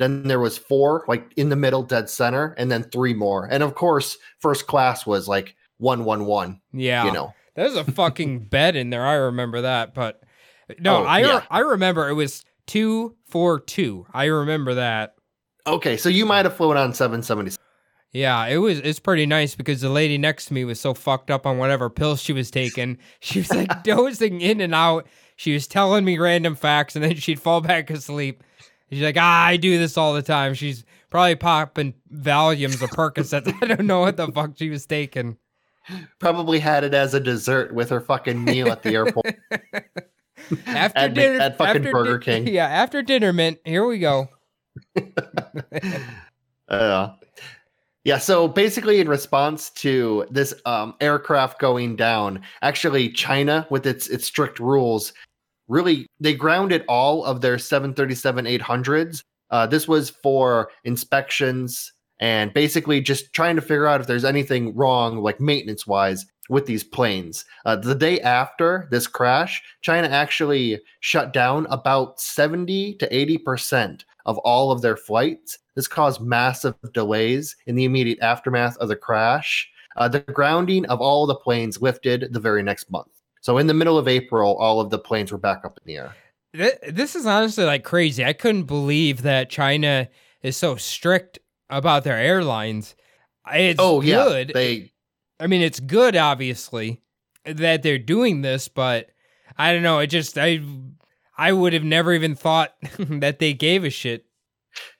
then there was four like in the middle dead center and then three more. And of course, first class was like 111, Yeah, you know. There's a fucking [laughs] bed in there. I remember that, but no, Oh, I yeah. I remember it was two four two. I remember that. Okay, so you might have flown on 777. Yeah, it was. It's pretty nice because the lady next to me was so fucked up on whatever pills she was taking. She was like [laughs] dozing in and out. She was telling me random facts, and then she'd fall back asleep. She's like, ah, I do this all the time. She's probably popping Valiums or Percocets. [laughs] I don't know what the fuck she was taking. Probably had it as a dessert with her fucking meal at the airport. [laughs] After At dinner, at fucking after Burger King. [laughs] Yeah, after dinner, mint. Here we go. Uh, yeah, so basically, in response to this um, aircraft going down, actually, China, with its its strict rules, really they grounded all of their 737 800s. Uh, this was for inspections and basically just trying to figure out if there's anything wrong, like maintenance wise, with these planes. Uh, the day after this crash, China actually shut down about 70 to 80 percent of all of their flights. This caused massive delays in the immediate aftermath of the crash. Uh, the grounding of all the planes lifted the very next month. So, in the middle of April, all of the planes were back up in the air. This is honestly like crazy. I couldn't believe that China is so strict about their airlines. It's oh, yeah. good. They, I mean, it's good, obviously, that they're doing this, but I don't know. It just I I would have never even thought [laughs] that they gave a shit.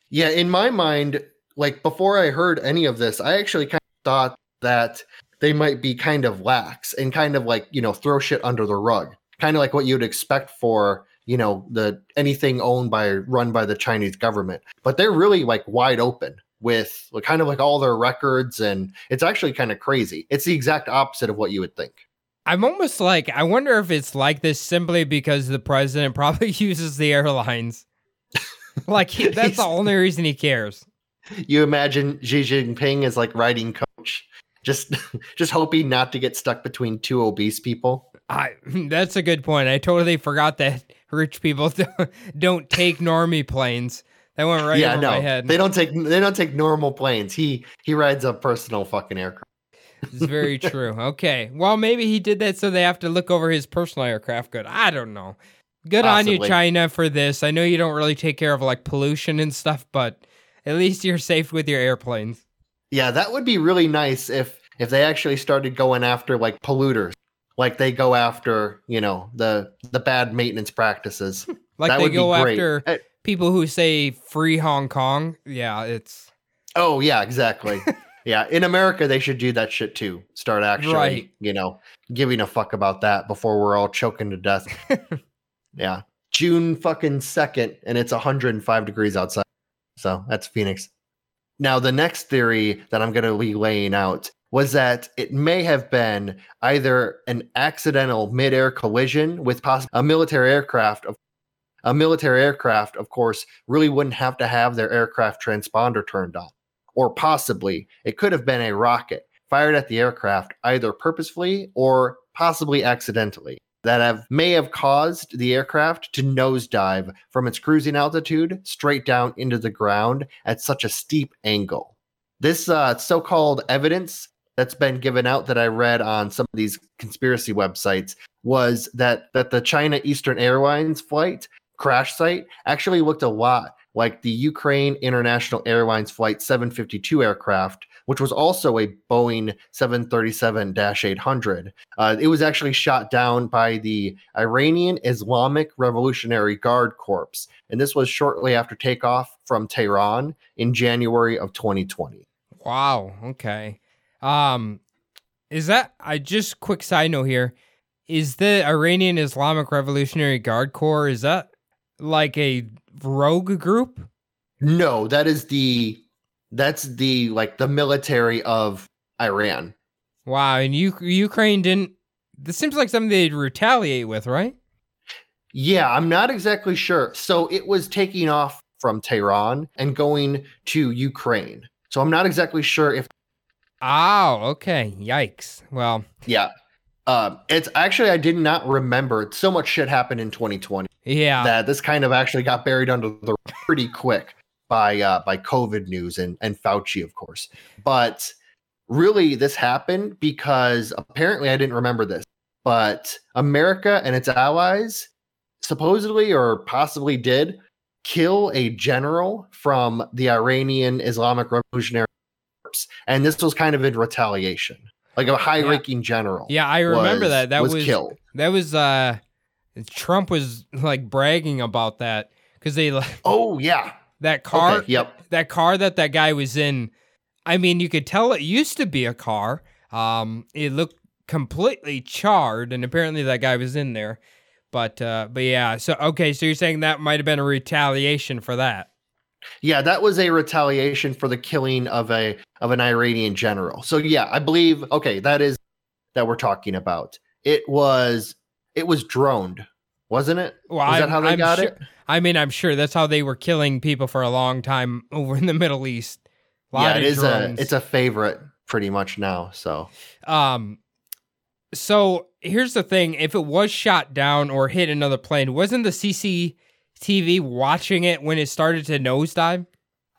yeah, in my mind, like before I heard any of this, I actually kind of thought that they might be kind of lax and kind of like, you know, throw shit under the rug. Kind of like what you'd expect for, you know, the anything owned by run by the Chinese government. But they're really like wide open with like, kind of like all their records and it's actually kind of crazy. It's the exact opposite of what you would think. I'm almost like I wonder if it's like this simply because the president [laughs] probably uses the airlines. like he, that's [laughs] the only reason he cares. You imagine Xi Jinping is like riding just [laughs] just hoping not to get stuck between two obese people. I [laughs] that's a good point. I totally forgot that rich people [laughs] don't, take normie planes. That went right yeah, over no, my head. they don't take they don't take normal planes. He he rides a personal fucking aircraft. It's very true. Okay. Well, maybe he did that so they have to look over his personal aircraft. Good. I don't know. Good on you, China, for this. I know you don't really take care of like pollution and stuff, but at least you're safe with your airplanes. Yeah, that would be really nice if if they actually started going after like polluters, like they go after you know the the bad maintenance practices. Like that they would go be great. after Eh, people who say free Hong Kong. Yeah, it's Oh yeah, exactly. [laughs] yeah, in America they should do that shit too. Start actually, Right. you know, giving a fuck about that before we're all choking to death. [laughs] yeah, June fucking second, and it's 105 degrees outside. So that's Phoenix. Now the next theory that I'm going to be laying out was that it may have been either an accidental midair collision with poss- a military aircraft of a military aircraft, of course, really wouldn't have to have their aircraft transponder turned on. Or possibly it could have been a rocket fired at the aircraft either purposefully or possibly accidentally that have may have caused the aircraft to nosedive from its cruising altitude straight down into the ground at such a steep angle. This uh, so-called evidence that's been given out that I read on some of these conspiracy websites was that that the China Eastern Airlines flight crash site actually looked a lot like the Ukraine International Airlines Flight 752 aircraft, which was also a Boeing 737 800. Uh, it was actually shot down by the Iranian Islamic Revolutionary Guard Corps, and this was shortly after takeoff from Tehran in January of 2020. wow. Okay. Um, is that I just quick side note here? Is the Iranian Islamic Revolutionary Guard Corps is that like a rogue group? No, that is the that's the like the military of Iran. Wow, and U- Ukraine didn't. This seems like something they'd retaliate with, right? Yeah, I'm not exactly sure. So it was taking off from Tehran and going to Ukraine. So I'm not exactly sure if Oh, okay. Yikes. Well, yeah. Um, it's actually I did not remember. So much shit happened in 2020 yeah. that this kind of actually got buried under the pretty quick by uh, by COVID news and and Fauci, of course. But really, this happened because apparently I didn't remember this, but America and its allies supposedly or possibly did kill a general from the Iranian Islamic Revolutionary corpse, and this was kind of in retaliation. Like a high-ranking general. Yeah, I remember was- that. That was, was killed. That was uh Trump was like bragging about that because they like Oh yeah. That car. Okay, yep. That car that that guy was in. I mean, you could tell it used to be a car. Um, it looked completely charred, and apparently that guy was in there. But uh, but yeah. So okay, so you're saying that might have been a retaliation for that. Yeah, that was a retaliation for the killing of a of an Iranian general. So yeah, I believe okay, that is that we're talking about. It was it was droned, wasn't it? Well, is that how they I'm got sure- it? I mean, I'm sure that's how they were killing people for a long time over in the Middle East. Yeah, it is drones. a it's a favorite pretty much now. So Um, so here's the thing: if it was shot down or hit another plane, wasn't the CCTV watching it when it started to nosedive?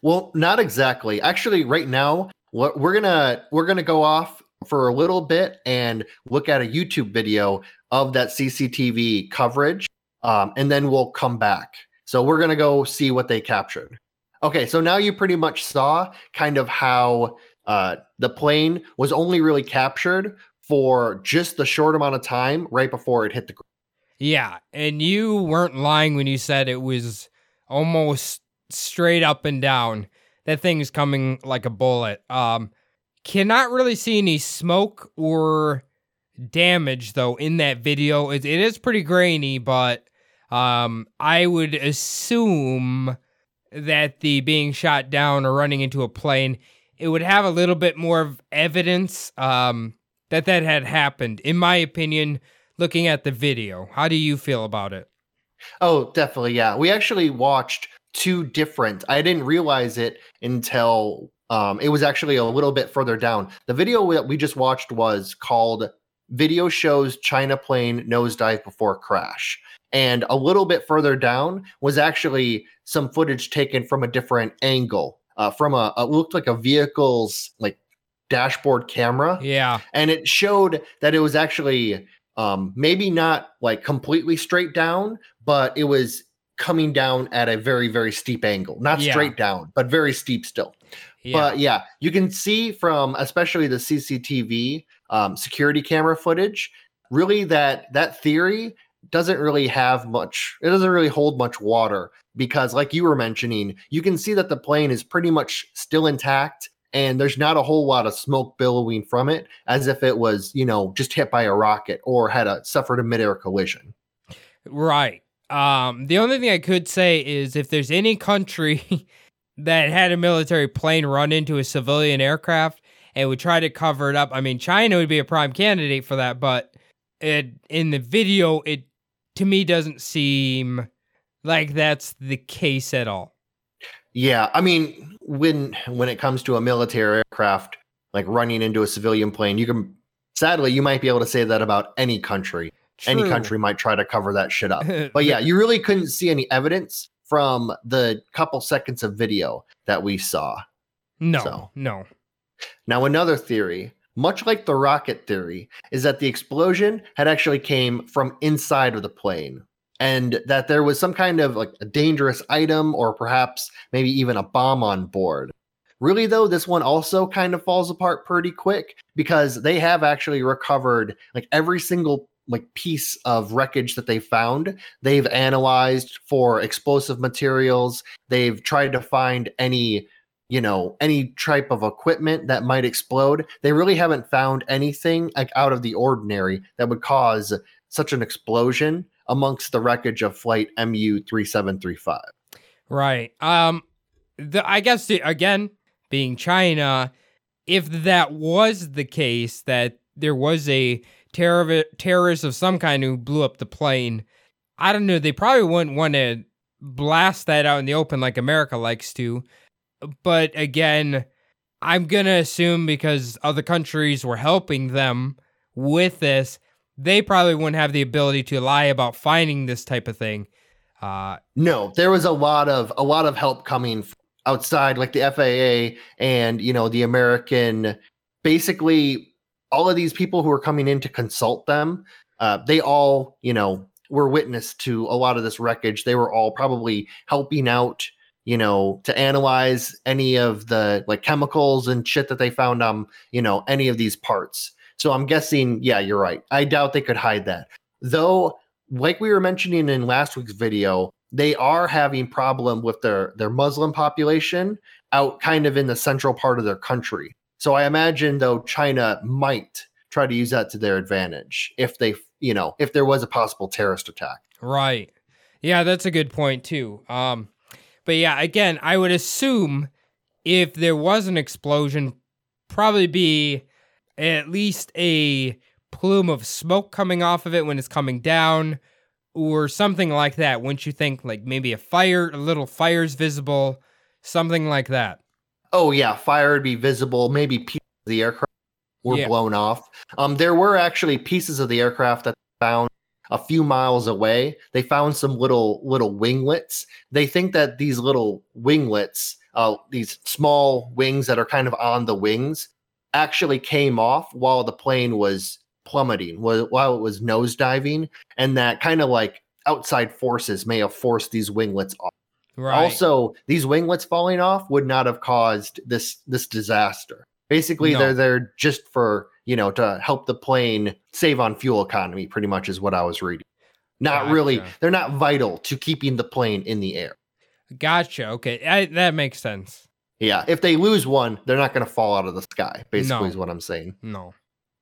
Well, not exactly. Actually, right now, what we're gonna we're gonna go off for a little bit and look at a YouTube video of that CCTV coverage, um, and then we'll come back. So we're gonna go see what they captured. Okay, so now you pretty much saw kind of how uh, the plane was only really captured for just the short amount of time right before it hit the ground. Yeah, and you weren't lying when you said it was almost straight up and down. That thing's coming like a bullet. Um, cannot really see any smoke or damage though in that video. It, it is pretty grainy, but um, I would assume that the being shot down or running into a plane, it would have a little bit more of evidence um, that that had happened. In my opinion, looking at the video, how do you feel about it? Oh, definitely. Yeah. We actually watched two different. I didn't realize it until um, it was actually a little bit further down. The video that we just watched was called Video Shows China Plane Nosedive Before Crash. And a little bit further down was actually some footage taken from a different angle, uh, from a, it looked like a vehicle's like dashboard camera Yeah, and it showed that it was actually um, maybe not like completely straight down, but it was coming down at a very very steep angle, not Yeah. straight down, but very steep still. Yeah, But yeah, you can see from especially the CCTV um, security camera footage, really that that theory doesn't really have much. It doesn't really hold much water because, like you were mentioning, you can see that the plane is pretty much still intact. And there's not a whole lot of smoke billowing from it, as if it was, you know, just hit by a rocket or had a suffered a midair collision. right. Um, the only thing I could say is if there's any country [laughs] that had a military plane run into a civilian aircraft and would try to cover it up, I mean, China would be a prime candidate for that. But it in the video, it to me doesn't seem like that's the case at all. Yeah, I mean, when when it comes to a military aircraft like running into a civilian plane, you can sadly you might be able to say that about any country. Any country might try to cover that shit up. [laughs] But yeah, you really couldn't see any evidence from the couple seconds of video that we saw. no, so. no. Now, another theory, much like the rocket theory, is that the explosion had actually came from inside of the plane and that there was some kind of like a dangerous item or perhaps maybe even a bomb on board. Really though, this one also kind of falls apart pretty quick because they have actually recovered like every single like piece of wreckage that they found. They've analyzed for explosive materials. They've tried to find any you know any type of equipment that might explode they really haven't found anything like out of the ordinary that would cause such an explosion amongst the wreckage of flight mu 3735 Right. Um the I guess the, again, being China, if that was the case that there was a terror terrorist of some kind who blew up the plane, I don't know, they probably wouldn't want to blast that out in the open like America likes to. But again, I'm going to assume because other countries were helping them with this, they probably wouldn't have the ability to lie about finding this type of thing. Uh, no there was a lot of a lot of help coming outside like the faa and you know the american basically all of these people who are coming in to consult them uh, they all you know were witness to a lot of this wreckage they were all probably helping out you know, to analyze any of the like chemicals and shit that they found on, you know, any of these parts. So I'm guessing, yeah, you're right. I doubt they could hide that. Though, like we were mentioning in last week's video, they are having problem with their their Muslim population out kind of in the central part of their country. So I imagine though China might try to use that to their advantage if they, you know, if there was a possible terrorist attack. Right. Yeah, that's a good point too. Um, but yeah, again, I would assume if there was an explosion, probably be at least a plume of smoke coming off of it when it's coming down, or something like that. Wouldn't you think like maybe a fire, a little fire's visible, something like that? Oh yeah, fire would be visible. Maybe pieces of the aircraft were Yeah. blown off. Um, there were actually pieces of the aircraft that found a few miles away. They found some little little winglets. They think that these little winglets, uh, these small wings that are kind of on the wings, actually came off while the plane was plummeting, while it was nosediving, and that kind of like outside forces may have forced these winglets off. Right. Also, these winglets falling off would not have caused this this disaster. Basically, No. they're there just for you know to help the plane save on fuel economy. Pretty much is what I was reading. Not really. They're not vital to keeping the plane in the air. gotcha. Okay, I, that makes sense. Yeah, if they lose one, they're not going to fall out of the sky. Basically, No. is what I'm saying. No.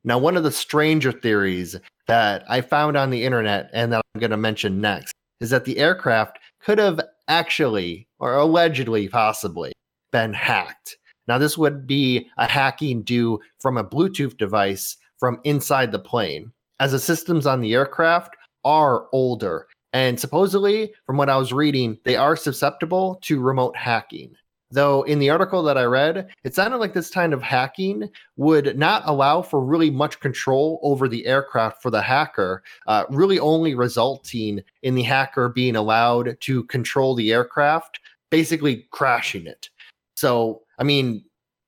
Now, one of the stranger theories that I found on the internet and that I'm going to mention next is that the aircraft could have actually, or allegedly, possibly, been hacked. Now, this would be a hacking due from a Bluetooth device from inside the plane, as the systems on the aircraft are older. And supposedly, from what I was reading, they are susceptible to remote hacking. Though in the article that I read, it sounded like this kind of hacking would not allow for really much control over the aircraft for the hacker, uh, really only resulting in the hacker being allowed to control the aircraft, basically crashing it. So, I mean,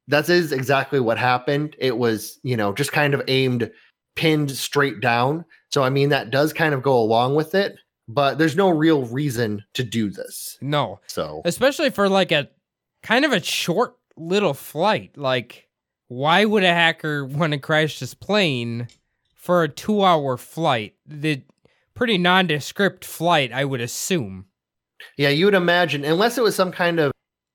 that is exactly what happened. It was, you know, just kind of aimed, pinned straight down. So, I mean, that does kind of go along with it, but there's no real reason to do this. No. So, especially for like a kind of a short little flight. Like, why would a hacker [laughs] want to crash this plane for a two-hour flight? The pretty nondescript flight, I would assume. Yeah, you would imagine, unless it was some kind of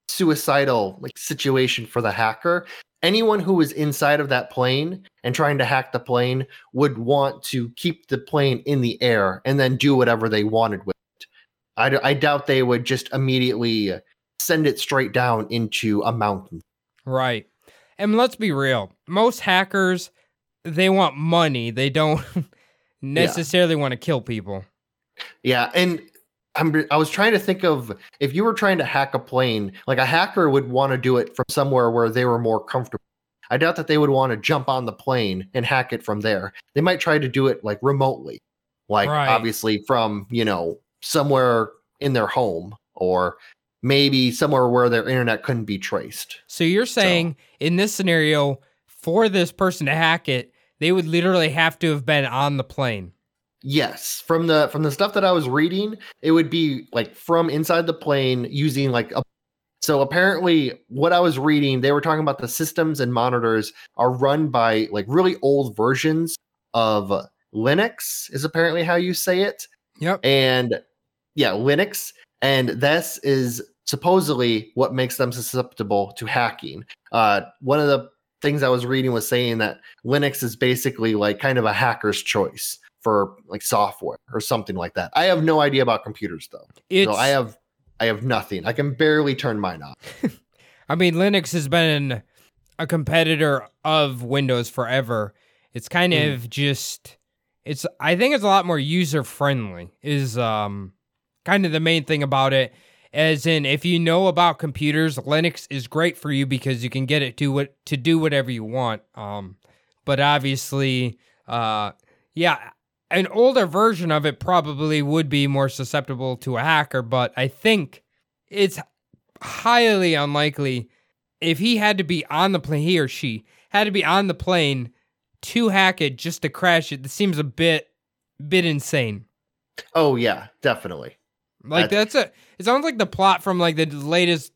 suicidal like situation for the hacker, anyone who was inside of that plane and trying to hack the plane would want to keep the plane in the air and then do whatever they wanted with it. I, I doubt they would just immediately send it straight down into a mountain. Right. And let's be real. Most hackers, they want money. They don't [laughs] necessarily want to kill people. Yeah, and I'm I was trying to think of if you were trying to hack a plane, like a hacker would want to do it from somewhere where they were more comfortable. I doubt that they would want to jump on the plane and hack it from there. They might try to do it like remotely. Like Right. obviously from, you know, somewhere in their home or maybe somewhere where their internet couldn't be traced. So you're saying in this scenario, for this person to hack it, they would literally have to have been on the plane. Yes, from the from the stuff that I was reading, it would be like from inside the plane using like a so apparently what I was reading, they were talking about the systems and monitors are run by like really old versions of Linux is apparently how you say it. Yep. And yeah, Linux and this is supposedly what makes them susceptible to hacking. Uh one of the things I was reading was saying that Linux is basically like kind of a hacker's choice for like software or something like that. I have no idea about computers though. It's, so I have I have nothing. I can barely turn mine on. [laughs] I mean, Linux has been a competitor of Windows forever. It's kind Mm. of just it's I think it's a lot more user friendly is um kind of the main thing about it. As in if you know about computers, Linux is great for you because you can get it to what to do whatever you want. Um but obviously uh yeah, an older version of it probably would be more susceptible to a hacker, but I think it's highly unlikely if he had to be on the plane, he or she had to be on the plane to hack it just to crash it. This seems a bit, bit insane. Oh yeah, definitely. Like That- that's a. It sounds like the plot from like the latest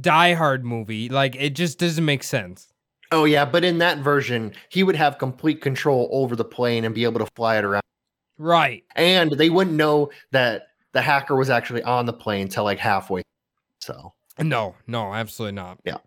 Die Hard movie. Like it just doesn't make sense. Oh yeah, but in that version, he would have complete control over the plane and be able to fly it around. Right. And they wouldn't know that the hacker was actually on the plane till like halfway. So No. No. Absolutely not. Yeah.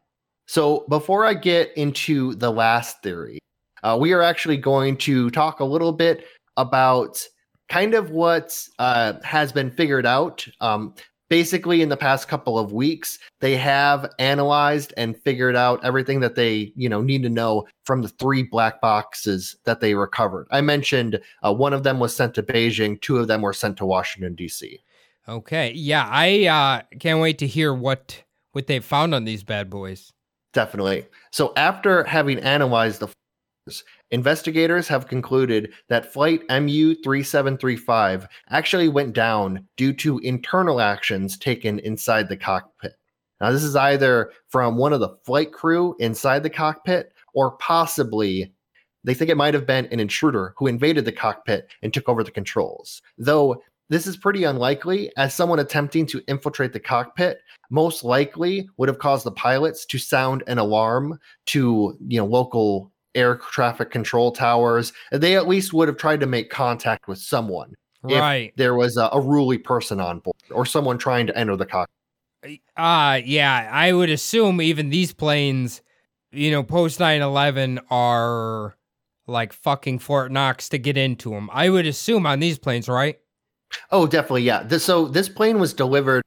So before I get into the last theory, uh, we are actually going to talk a little bit about kind of what uh, has been figured out. Um, basically, in the past couple of weeks, they have analyzed and figured out everything that they you know need to know from the three black boxes that they recovered. I mentioned uh, one of them was sent to Beijing, two of them were sent to Washington D.C. Okay. Yeah. I uh, can't wait to hear what what they found on these bad boys. Definitely. So after having analyzed the investigators have concluded that flight MU3735 actually went down due to internal actions taken inside the cockpit. Now this is either from one of the flight crew inside the cockpit or possibly they think it might have been an intruder who invaded the cockpit and took over the controls. Though this is pretty unlikely as someone attempting to infiltrate the cockpit most likely would have caused the pilots to sound an alarm to you know local air traffic control towers they at least would have tried to make contact with someone if Right. there was a, a ruly person on board or someone trying to enter the cockpit Uh yeah, I would assume even these planes, you know, post 9/11 are like fucking Fort Knox to get into them. I would assume on these planes, right? oh definitely yeah this, so this plane was delivered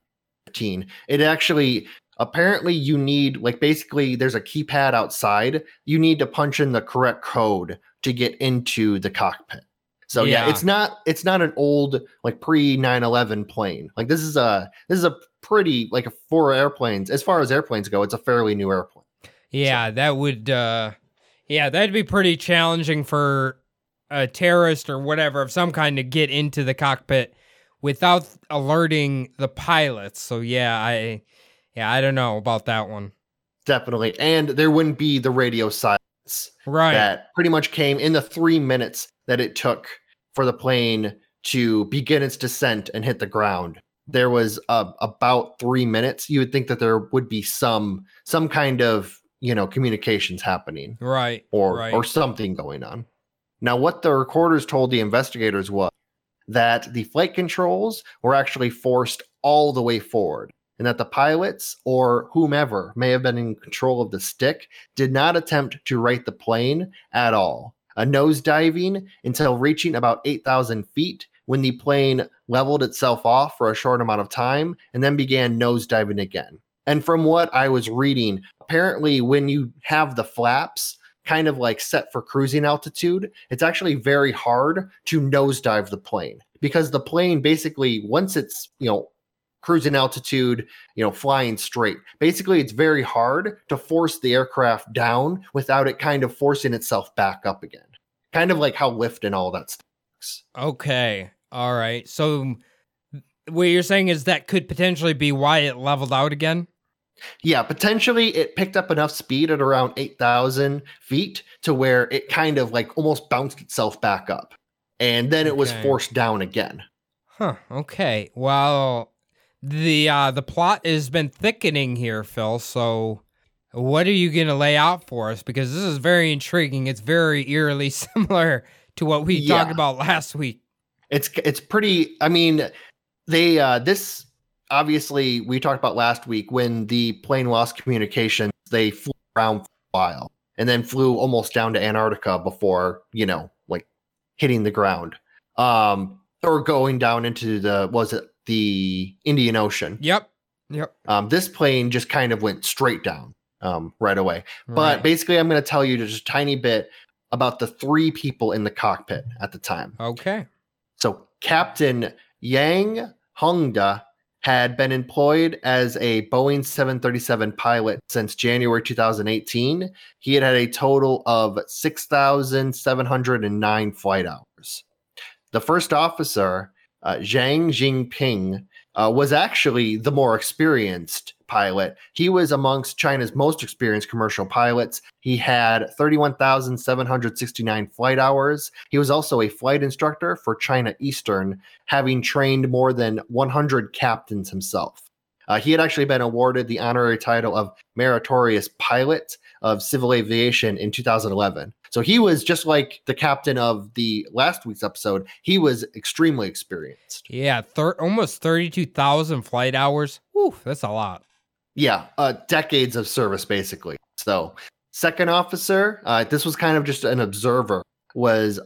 15 it actually apparently you need like basically there's a keypad outside you need to punch in the correct code to get into the cockpit so yeah, Yeah. it's not it's not an old like pre 911 plane like this is a this is a pretty like a four airplanes as far as airplanes go it's a fairly new airplane Yeah, that would uh yeah, that'd be pretty challenging for a terrorist or whatever of some kind to get into the cockpit without alerting the pilots. So yeah, I yeah, I don't know about that one. definitely and there wouldn't be the radio silence Right. that pretty much came in the three minutes that it took for the plane to begin its descent and hit the ground. There was uh, about three minutes. You would think that there would be some some kind of you know communications happening right. or right. or something going on. Now, what the recorders told the investigators was that the flight controls were actually forced all the way forward, and that the pilots or whomever may have been in control of the stick did not attempt to right the plane at all. A nose diving until reaching about 8,000 feet when the plane leveled itself off for a short amount of time and then began nose diving again. And from what I was reading, apparently, when you have the flaps kind of like set for cruising altitude, it's actually very hard to nosedive the plane because the plane basically, once it's, you know, cruising altitude, you know, flying straight, basically it's very hard to force the aircraft down without it kind of forcing itself back up again. Kind of like how lift and all that stuff. works. Okay. All right. So what you're saying is that could potentially be why it leveled out again? Yeah, potentially it picked up enough speed at around 8,000 feet to where it kind of like almost bounced itself back up. And then it was forced down again. Huh. Okay. Well, the uh the plot has been thickening here, Phil. So what are you going to lay out for us because this is very intriguing. It's very eerily [laughs] similar to what we talked about last week. It's it's pretty I mean they uh this obviously we talked about last week when the plane lost communication, they flew around for a while and then flew almost down to Antarctica before, you know, like hitting the ground. Um or going down into the was it the Indian Ocean. Yep. Yep. Um, this plane just kind of went straight down um, right away. But basically, I'm going to tell you just a tiny bit about the three people in the cockpit at the time. okay. So, Captain Yang Hongda had been employed as a Boeing 737 pilot since January 2018. He had had a total of 6,709 flight hours. The first officer, uh, Zhang Jingping, uh, was actually the more experienced pilot. He was amongst China's most experienced commercial pilots. He had 31,769 flight hours. He was also a flight instructor for China Eastern, having trained more than 100 captains himself. Uh, he had actually been awarded the honorary title of Meritorious Pilot of Civil Aviation in 2011. So he was just like the captain of the last week's episode. He was extremely experienced. Yeah, thir- almost 32,000 flight hours. Whew, that's a lot. Yeah, uh, decades of service, basically. So, second officer, uh, this was kind of just an observer, was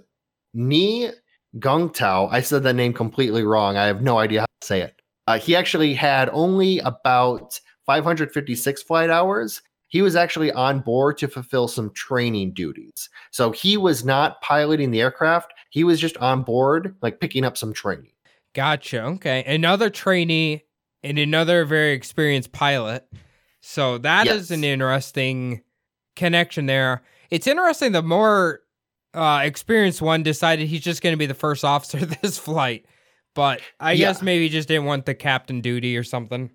Ni Gongtao. I said that name completely wrong. I have no idea how to say it. Uh, he actually had only about 556 flight hours. He was actually on board to fulfill some training duties. So he was not piloting the aircraft. He was just on board, like picking up some training. Gotcha. Okay. Another trainee and another very experienced pilot. So that is Yes. an interesting connection there. It's interesting the more uh, experienced one decided he's just going to be the first officer of this [laughs] flight. But I Yeah. guess maybe just didn't want the captain duty or something.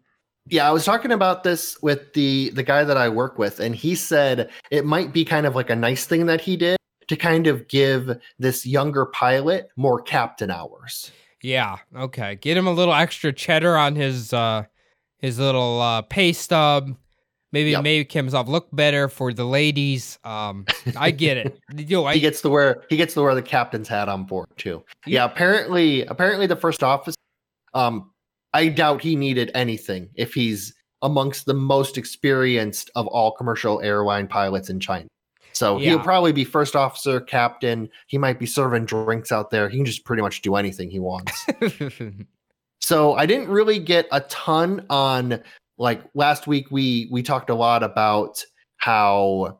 Yeah, I was talking about this with the the guy that I work with, and he said it might be kind of like a nice thing that he did to kind of give this younger pilot more captain hours. Yeah. Okay. Get him a little extra cheddar on his uh his little uh pay stub. Maybe Yep. make himself look better for the ladies. Um I get it. [laughs] Yo, I he gets to wear he gets to wear the captain's hat on board too. Yeah, apparently apparently the first officer um I doubt he needed anything if he's amongst the most experienced of all commercial airline pilots in China. So he'll probably be first officer, captain. He might be serving drinks out there. He can just pretty much do anything he wants. [laughs] So I didn't really get a ton on like last week we we talked a lot about how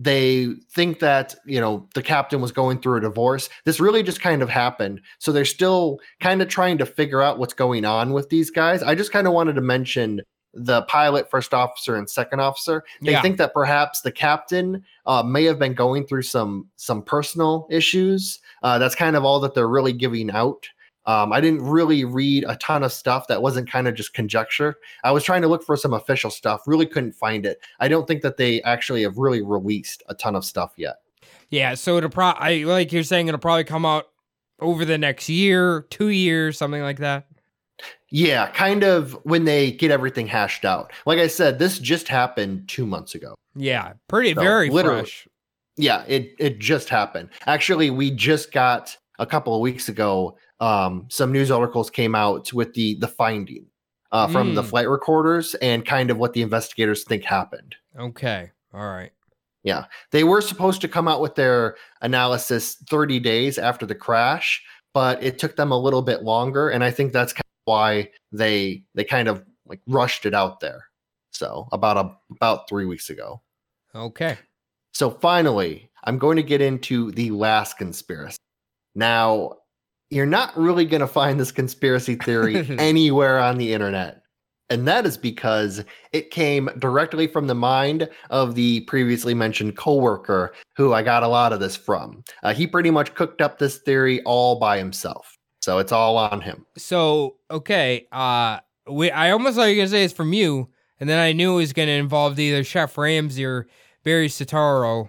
they think that you know the captain was going through a divorce. This really just kind of happened. So they're still kind of trying to figure out what's going on with these guys. I just kind of wanted to mention the pilot first officer and second officer. They Yeah. think that perhaps the captain uh, may have been going through some some personal issues. Uh, that's kind of all that they're really giving out um, I didn't really read a ton of stuff that wasn't kind of just conjecture. I was trying to look for some official stuff, really couldn't find it. I don't think that they actually have really released a ton of stuff yet. Yeah, so it'll pro I like you're saying it'll probably come out over the next year, two years, something like that. Yeah, kind of when they get everything hashed out. Like I said, this just happened two months ago. Yeah, pretty So, very literally. fresh. Yeah, it it just happened. Actually, we just got a couple of weeks ago. Um, some news articles came out with the the finding uh, from the Mm. flight recorders and kind of what the investigators think happened. Okay, all right. Yeah, they were supposed to come out with their analysis 30 days after the crash, but it took them a little bit longer, and I think that's kind of why they they kind of like rushed it out there. So about a about three weeks ago. Okay. So finally, I'm going to get into the last conspiracy. Now, you're not really going to find this conspiracy theory [laughs] anywhere on the internet. And that is because it came directly from the mind of the previously mentioned coworker who I got a lot of this from. Uh, he pretty much cooked up this theory all by himself. So it's all on him. So okay, uh we I almost thought you were gonna say it's from you, and then I knew it was gonna involve either Chef Ramsay or Barry Soetoro.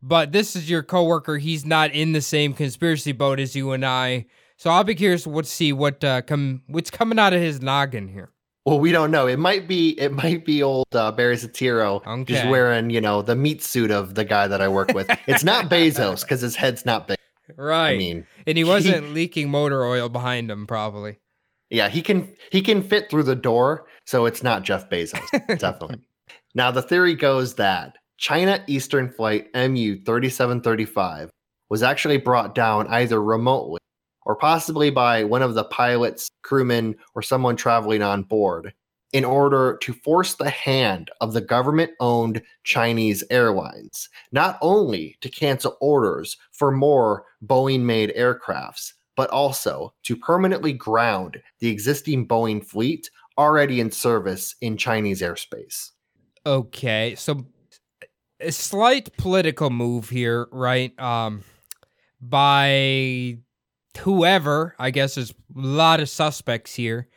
But this is your coworker. He's not in the same conspiracy boat as you and I. So I'll be curious what see what uh come what's coming out of his noggin here. Well, we don't know. It might be it might be old uh, Barry Soetoro just wearing, you know, the meat suit of the guy that I work with. It's not [laughs] Bezos because his head's not big. Right. I mean, and he wasn't leaking motor oil behind him, probably. Yeah, he can he can fit through the door, so it's not Jeff Bezos, [laughs] definitely. now the theory goes that China Eastern Flight MU 3735 was actually brought down either remotely or possibly by one of the pilots, crewmen, or someone traveling on board in order to force the hand of the government owned Chinese airlines, not only to cancel orders for more Boeing made aircrafts, but also to permanently ground the existing Boeing fleet already in service in Chinese airspace. Okay, so a slight political move here, right? Um, by whoever, I guess there's a lot of suspects here.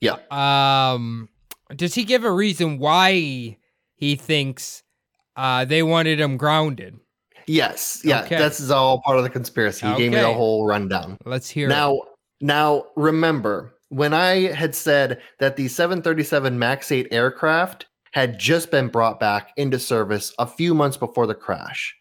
Yeah. Um, Does he give a reason why he thinks uh, they wanted him grounded? Yes, yeah, Okay. this is all part of the conspiracy. He gave me the whole rundown. Let's hear it. Now, now remember when I had said that the 737 MAX 8 aircraft had just been brought back into service a few months before the crash.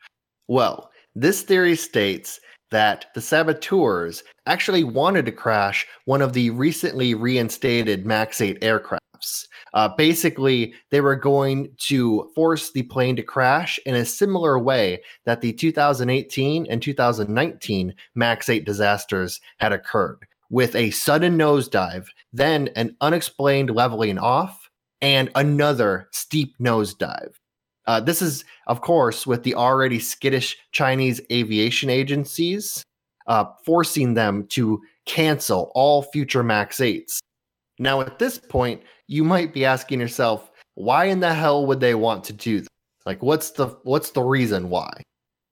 Well, this theory states that the saboteurs actually wanted to crash one of the recently reinstated MAX 8 aircrafts. Uh, basically, they were going to force the plane to crash in a similar way that the 2018 and 2019 MAX 8 disasters had occurred, with a sudden nosedive, then an unexplained leveling off, and another steep nosedive. Uh, this is, of course, with the already skittish Chinese aviation agencies uh, forcing them to cancel all future MAX 8s. Now, at this point, you might be asking yourself, why in the hell would they want to do this? Like, what's the what's the reason why?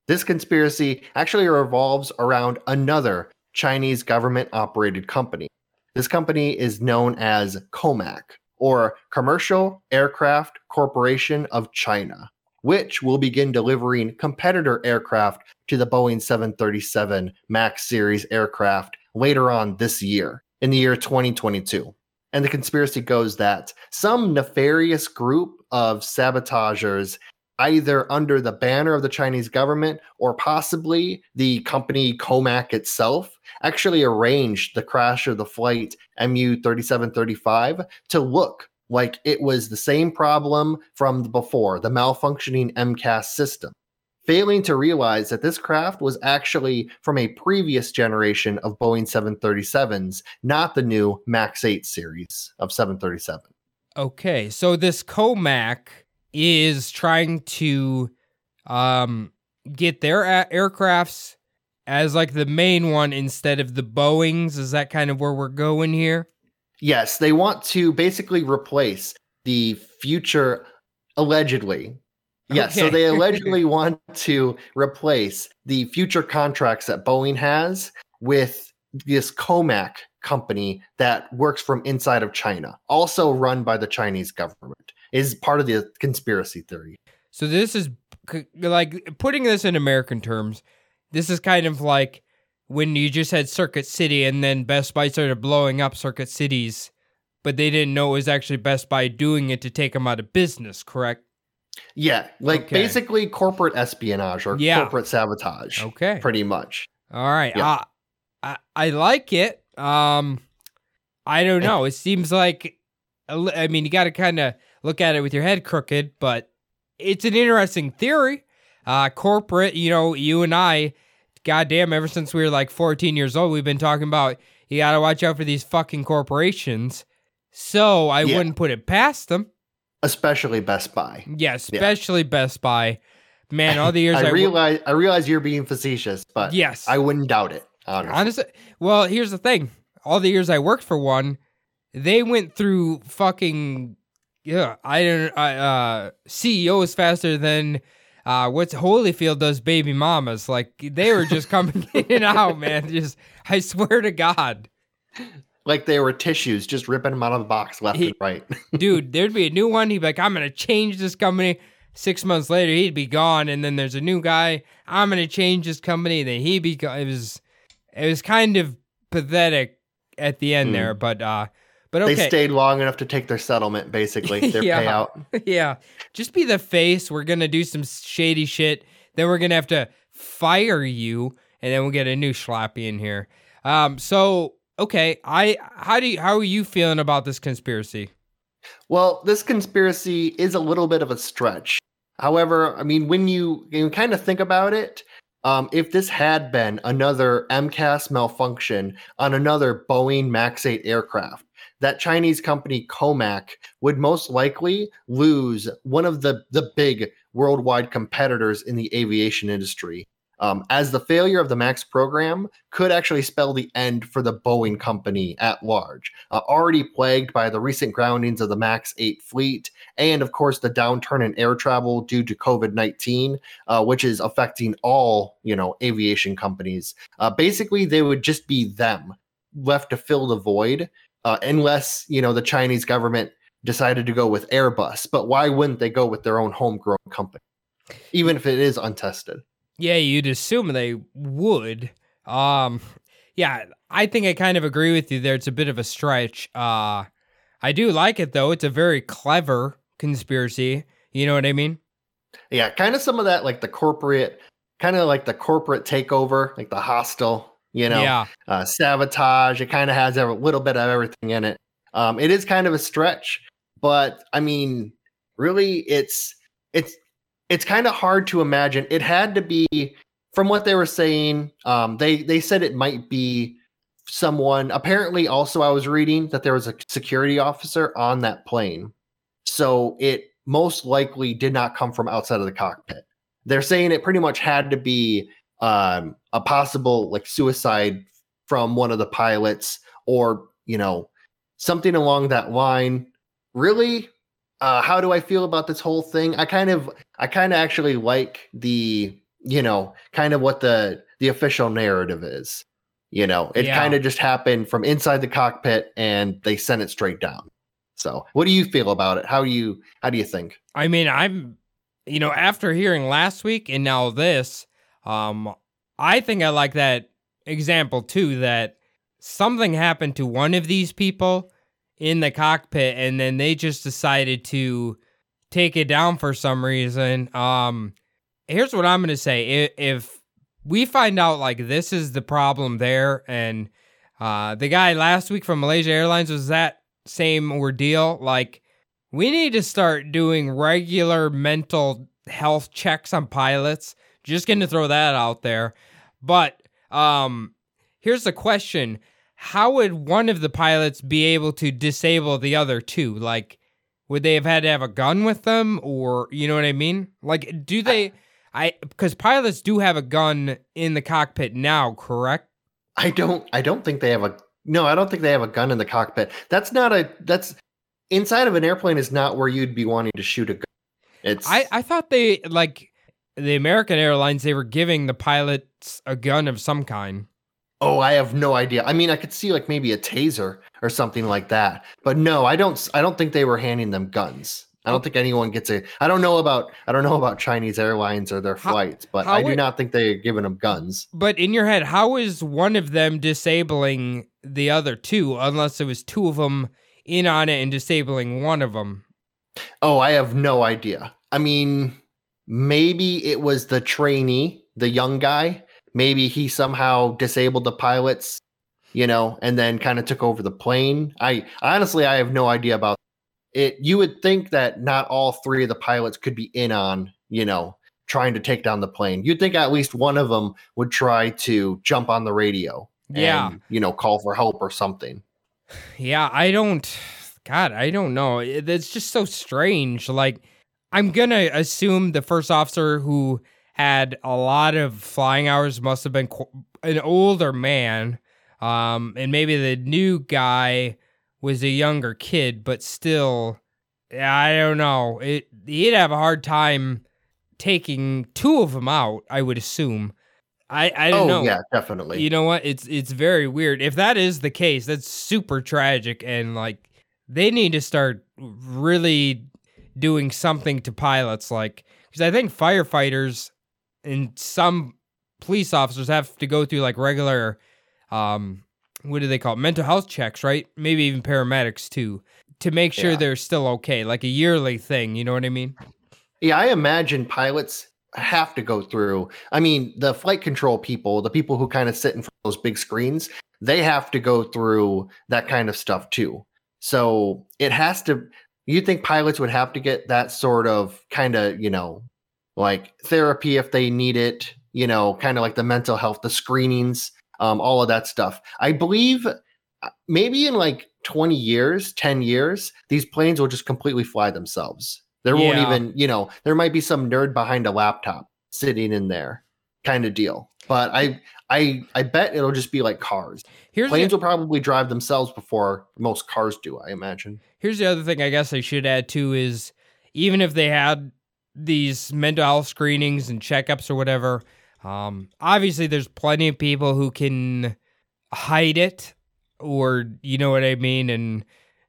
This conspiracy actually revolves around another Chinese government operated company. This company is known as COMAC, or Commercial Aircraft Corporation of China, which will begin delivering competitor aircraft to the Boeing 737 MAX series aircraft later on this year, in the year 2022. And the conspiracy goes that some nefarious group of sabotagers, either under the banner of the Chinese government or possibly the company Comac itself, actually arranged the crash of the flight MU 3735 to look like it was the same problem from before, the malfunctioning MCAS system. Failing to realize that this craft was actually from a previous generation of Boeing 737s, not the new MAX 8 series of 737. Okay, so this Comac is trying to um get their a- aircrafts as like the main one instead of the Boeings. Is that kind of where we're going here? Yes, they want to basically replace the future, allegedly. Yes, so they [laughs] allegedly want to replace the future contracts that Boeing has with this Comac company that works from inside of China, also run by the Chinese government, is part of the conspiracy theory. So this is like putting this in American terms. This is kind of like when you just had Circuit City and then Best Buy started blowing up Circuit Cities, but they didn't know it was actually Best Buy doing it to take them out of business, correct? Yeah, like Okay. basically corporate espionage or Yeah. corporate sabotage, Okay. pretty much. All right. Yeah. Uh, I I like it. Um I don't know. It seems like I mean, you got to kind of look at it with your head crooked, but it's an interesting theory. Uh corporate, you know, you and I goddamn ever since we were like 14 years old, we've been talking about you got to watch out for these fucking corporations. So, I Yeah. wouldn't put it past them. Especially Best Buy. Yeah, especially Best Buy. Man, all the [laughs] years I, I, realize I realize you're being facetious, but Yes. I wouldn't doubt it. Honestly. Honestly, well, here's the thing. All the years I worked for one, they went through fucking yeah. I don't. I, uh, CEOs faster than uh, what's Holyfield does baby mamas. Like they were just coming [laughs] in and out, man. Just I swear to God, like they were tissues, just ripping them out of the box left He- and right. [laughs] dude. There'd be a new one. He'd be like, "I'm gonna change this company." Six months later, he'd be gone, and then there's a new guy. I'm gonna change this company. Then he'd be gone. It was, it was kind of pathetic at the end Hmm. there, but uh, but okay. They stayed long enough to take their settlement, basically their [laughs] Yeah. payout. [laughs] yeah, just be the face. We're gonna do some shady shit. Then we're gonna have to fire you, and then we'll get a new sloppy in here. Um, so okay, I how do you, how are you feeling about this conspiracy? Well, this conspiracy is a little bit of a stretch. However, I mean, when you, you kind of think about it, um, if this had been another MCAS malfunction on another Boeing MAX 8 aircraft, that Chinese company Comac would most likely lose one of the, the big worldwide competitors in the aviation industry. Um, as the failure of the MAX program could actually spell the end for the Boeing company at large, uh, already plagued by the recent groundings of the MAX 8 fleet, and of course the downturn in air travel due to COVID 19, uh, which is affecting all you know aviation companies. Uh, basically, they would just be them left to fill the void, uh, unless you know the Chinese government decided to go with Airbus, but why wouldn't they go with their own homegrown company, even if it is untested? Yeah, you'd assume they would. Um, yeah, I think I kind of agree with you there. It's a bit of a stretch. Uh, I do like it though. It's a very clever conspiracy. You know what I mean? Yeah, kind of some of that, like the corporate, kind of like the corporate takeover, like the hostile, you know, Yeah. uh, sabotage. It kind of has a little bit of everything in it. Um, it is kind of a stretch, but I mean, really, it's it's it's kind of hard to imagine. It had to be from what they were saying. Um, they they said it might be someone. Apparently, also I was reading that there was a security officer on that plane, so it most likely did not come from outside of the cockpit. They're saying it pretty much had to be um, a possible like suicide from one of the pilots, or you know something along that line. Really, uh, how do I feel about this whole thing? I kind of, I kind of actually like the, you know, kind of what the the official narrative is. You know, it Yeah. kind of just happened from inside the cockpit, and they sent it straight down. So, what do you feel about it? How do you, how do you think? I mean, I'm, you know, after hearing last week and now this, um, I think I like that example too. That something happened to one of these people in the cockpit, and then they just decided to take it down for some reason. Um, here's what I'm gonna say: if, if we find out like this is the problem there, and uh, the guy last week from Malaysia Airlines was that same ordeal, like we need to start doing regular mental health checks on pilots. Just getting to throw that out there. But um here's the question. How would one of the pilots be able to disable the other two? Like would they have had to have a gun with them or you know what I mean? Like do they I cuz pilots do have a gun in the cockpit now, correct? I don't, I don't think they have a. No, I don't think they have a gun in the cockpit. That's not a. That's inside of an airplane is not where you'd be wanting to shoot a gun. It's I I thought they like the American Airlines they were giving the pilots a gun of some kind. Oh, I have no idea. I mean, I could see like maybe a taser or something like that. But no, I don't I don't think they were handing them guns. I don't think anyone gets a I don't know about I don't know about Chinese airlines or their flights, but how I do would- not think they're giving them guns. But in your head, how is one of them disabling the other two unless it was two of them in on it and disabling one of them? Oh, I have no idea. I mean, maybe it was the trainee, the young guy. Maybe he somehow disabled the pilots, you know, and then kind of took over the plane. I honestly, I have no idea about it. You would think that not all three of the pilots could be in on, you know, trying to take down the plane. You'd think at least one of them would try to jump on the radio. Yeah. And, you know, call for help or something. Yeah, I don't. God, I don't know. It's just so strange. Like, I'm gonna assume the first officer who had a lot of flying hours must have been an older man, um, and maybe the new guy was a younger kid, but still, I don't know. It he'd have a hard time taking two of them out. I would assume. I I don't oh, know. yeah, definitely. You know what? It's it's very weird. If that is the case, that's super tragic and like they need to start really doing something to pilots like cuz I think firefighters and some police officers have to go through like regular um what do they call it? mental health checks, right? Maybe even paramedics too to make sure Yeah. they're still okay, like a yearly thing, you know what I mean? Yeah, I imagine pilots have to go through. I mean, the flight control people, the people who kind of sit in front of those big screens, they have to go through that kind of stuff too. So it has to. You think pilots would have to get that sort of kind of, you know, like therapy if they need it, you know, kind of like the mental health, the screenings, um, all of that stuff. I believe uh, maybe in like 20 years, 10 years, these planes will just completely fly themselves. There won't even, you know, there might be some nerd behind a laptop sitting in there kind of deal. But I I I bet it'll just be like cars. Here's Planes the, will probably drive themselves before most cars do, I imagine. here's the other thing I guess I should add too is even if they had these mental health screenings and checkups or whatever, um, obviously there's plenty of people who can hide it or you know what I mean and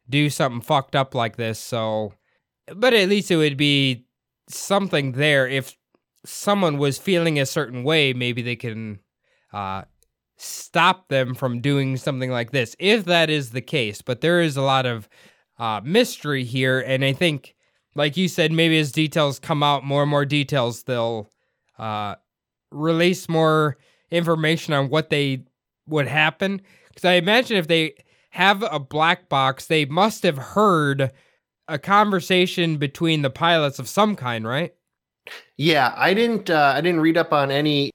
do something fucked up like this. So, but at least it would be something there. If someone was feeling a certain way, maybe they can uh, stop them from doing something like this, if that is the case. But there is a lot of uh, mystery here, and I think, like you said, maybe as details come out, more and more details, they'll uh, release more information on what they would happen. Because I imagine if they have a black box, they must have heard a conversation between the pilots of some kind, right? Yeah, I didn't uh, I didn't read up on any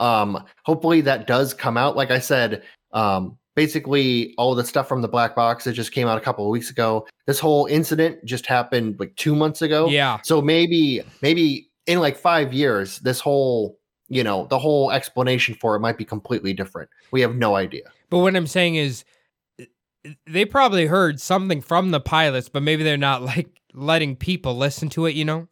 um hopefully that does come out like I said um basically all the stuff from the black box that just came out a couple of weeks ago. This whole incident just happened like 2 months ago. Yeah. So maybe maybe in like 5 years this whole you know, the whole explanation for it might be completely different. We have no idea. But what I'm saying is they probably heard something from the pilots, but maybe they're not like letting people listen to it, you know?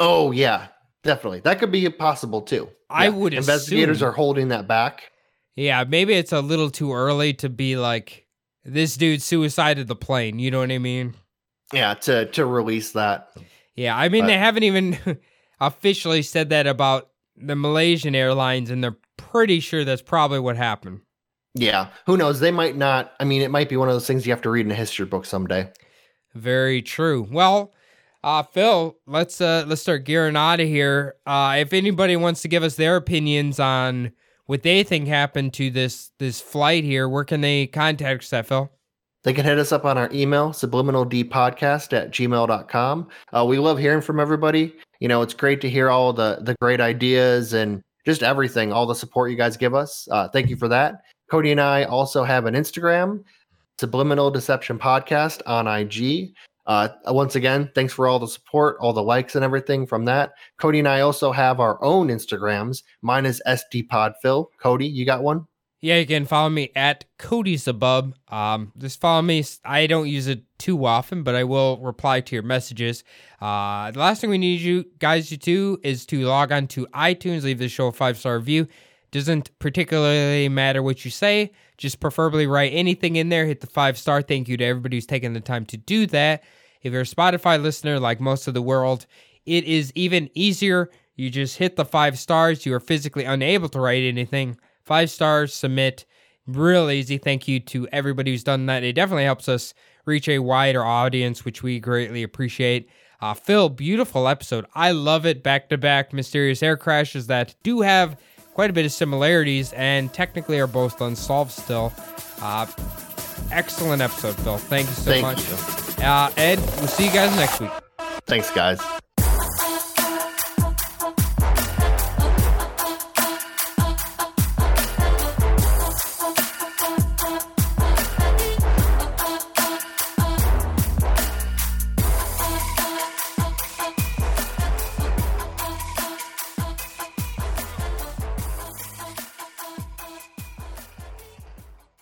Oh yeah, definitely. That could be possible too. I Yeah. would investigators assume- are holding that back. Yeah, maybe it's a little too early to be like this dude suicided the plane, you know what I mean? Yeah, to to release that. Yeah, I mean But- they haven't even [laughs] officially said that about the Malaysian Airlines and they're pretty sure that's probably what happened. Yeah, who knows? They might not. I mean, it might be one of those things you have to read in a history book someday. Very true. Well, uh, Phil, let's uh, let's start gearing out of here. Uh, if anybody wants to give us their opinions on what they think happened to this this flight here, where can they contact us at, Phil? They can hit us up on our email, subliminaldpodcast at gmail.com. Uh, we love hearing from everybody. You know, it's great to hear all the, the great ideas and just everything, all the support you guys give us. Uh, thank you for that. Cody and I also have an Instagram, Subliminal Deception Podcast on IG. Uh, once again, thanks for all the support, all the likes and everything from that. Cody and I also have our own Instagrams. Mine is SDPodPhil. Cody, you got one? Yeah, you can follow me at Cody. Um, just follow me. I don't use it too often, but I will reply to your messages. Uh, the last thing we need you guys to do is to log on to iTunes, leave the show a five star review. Doesn't particularly matter what you say, just preferably write anything in there. Hit the five star. Thank you to everybody who's taken the time to do that. If you're a Spotify listener like most of the world, it is even easier. You just hit the five stars. You are physically unable to write anything. Five stars, submit. Real easy. Thank you to everybody who's done that. It definitely helps us reach a wider audience, which we greatly appreciate. Uh, Phil, beautiful episode. I love it. Back to back mysterious air crashes that do have quite a bit of similarities and technically are both unsolved still. Uh, excellent episode, Phil. Thank you so Thank much. you. Uh, Ed, we'll see you guys next week. Thanks, guys.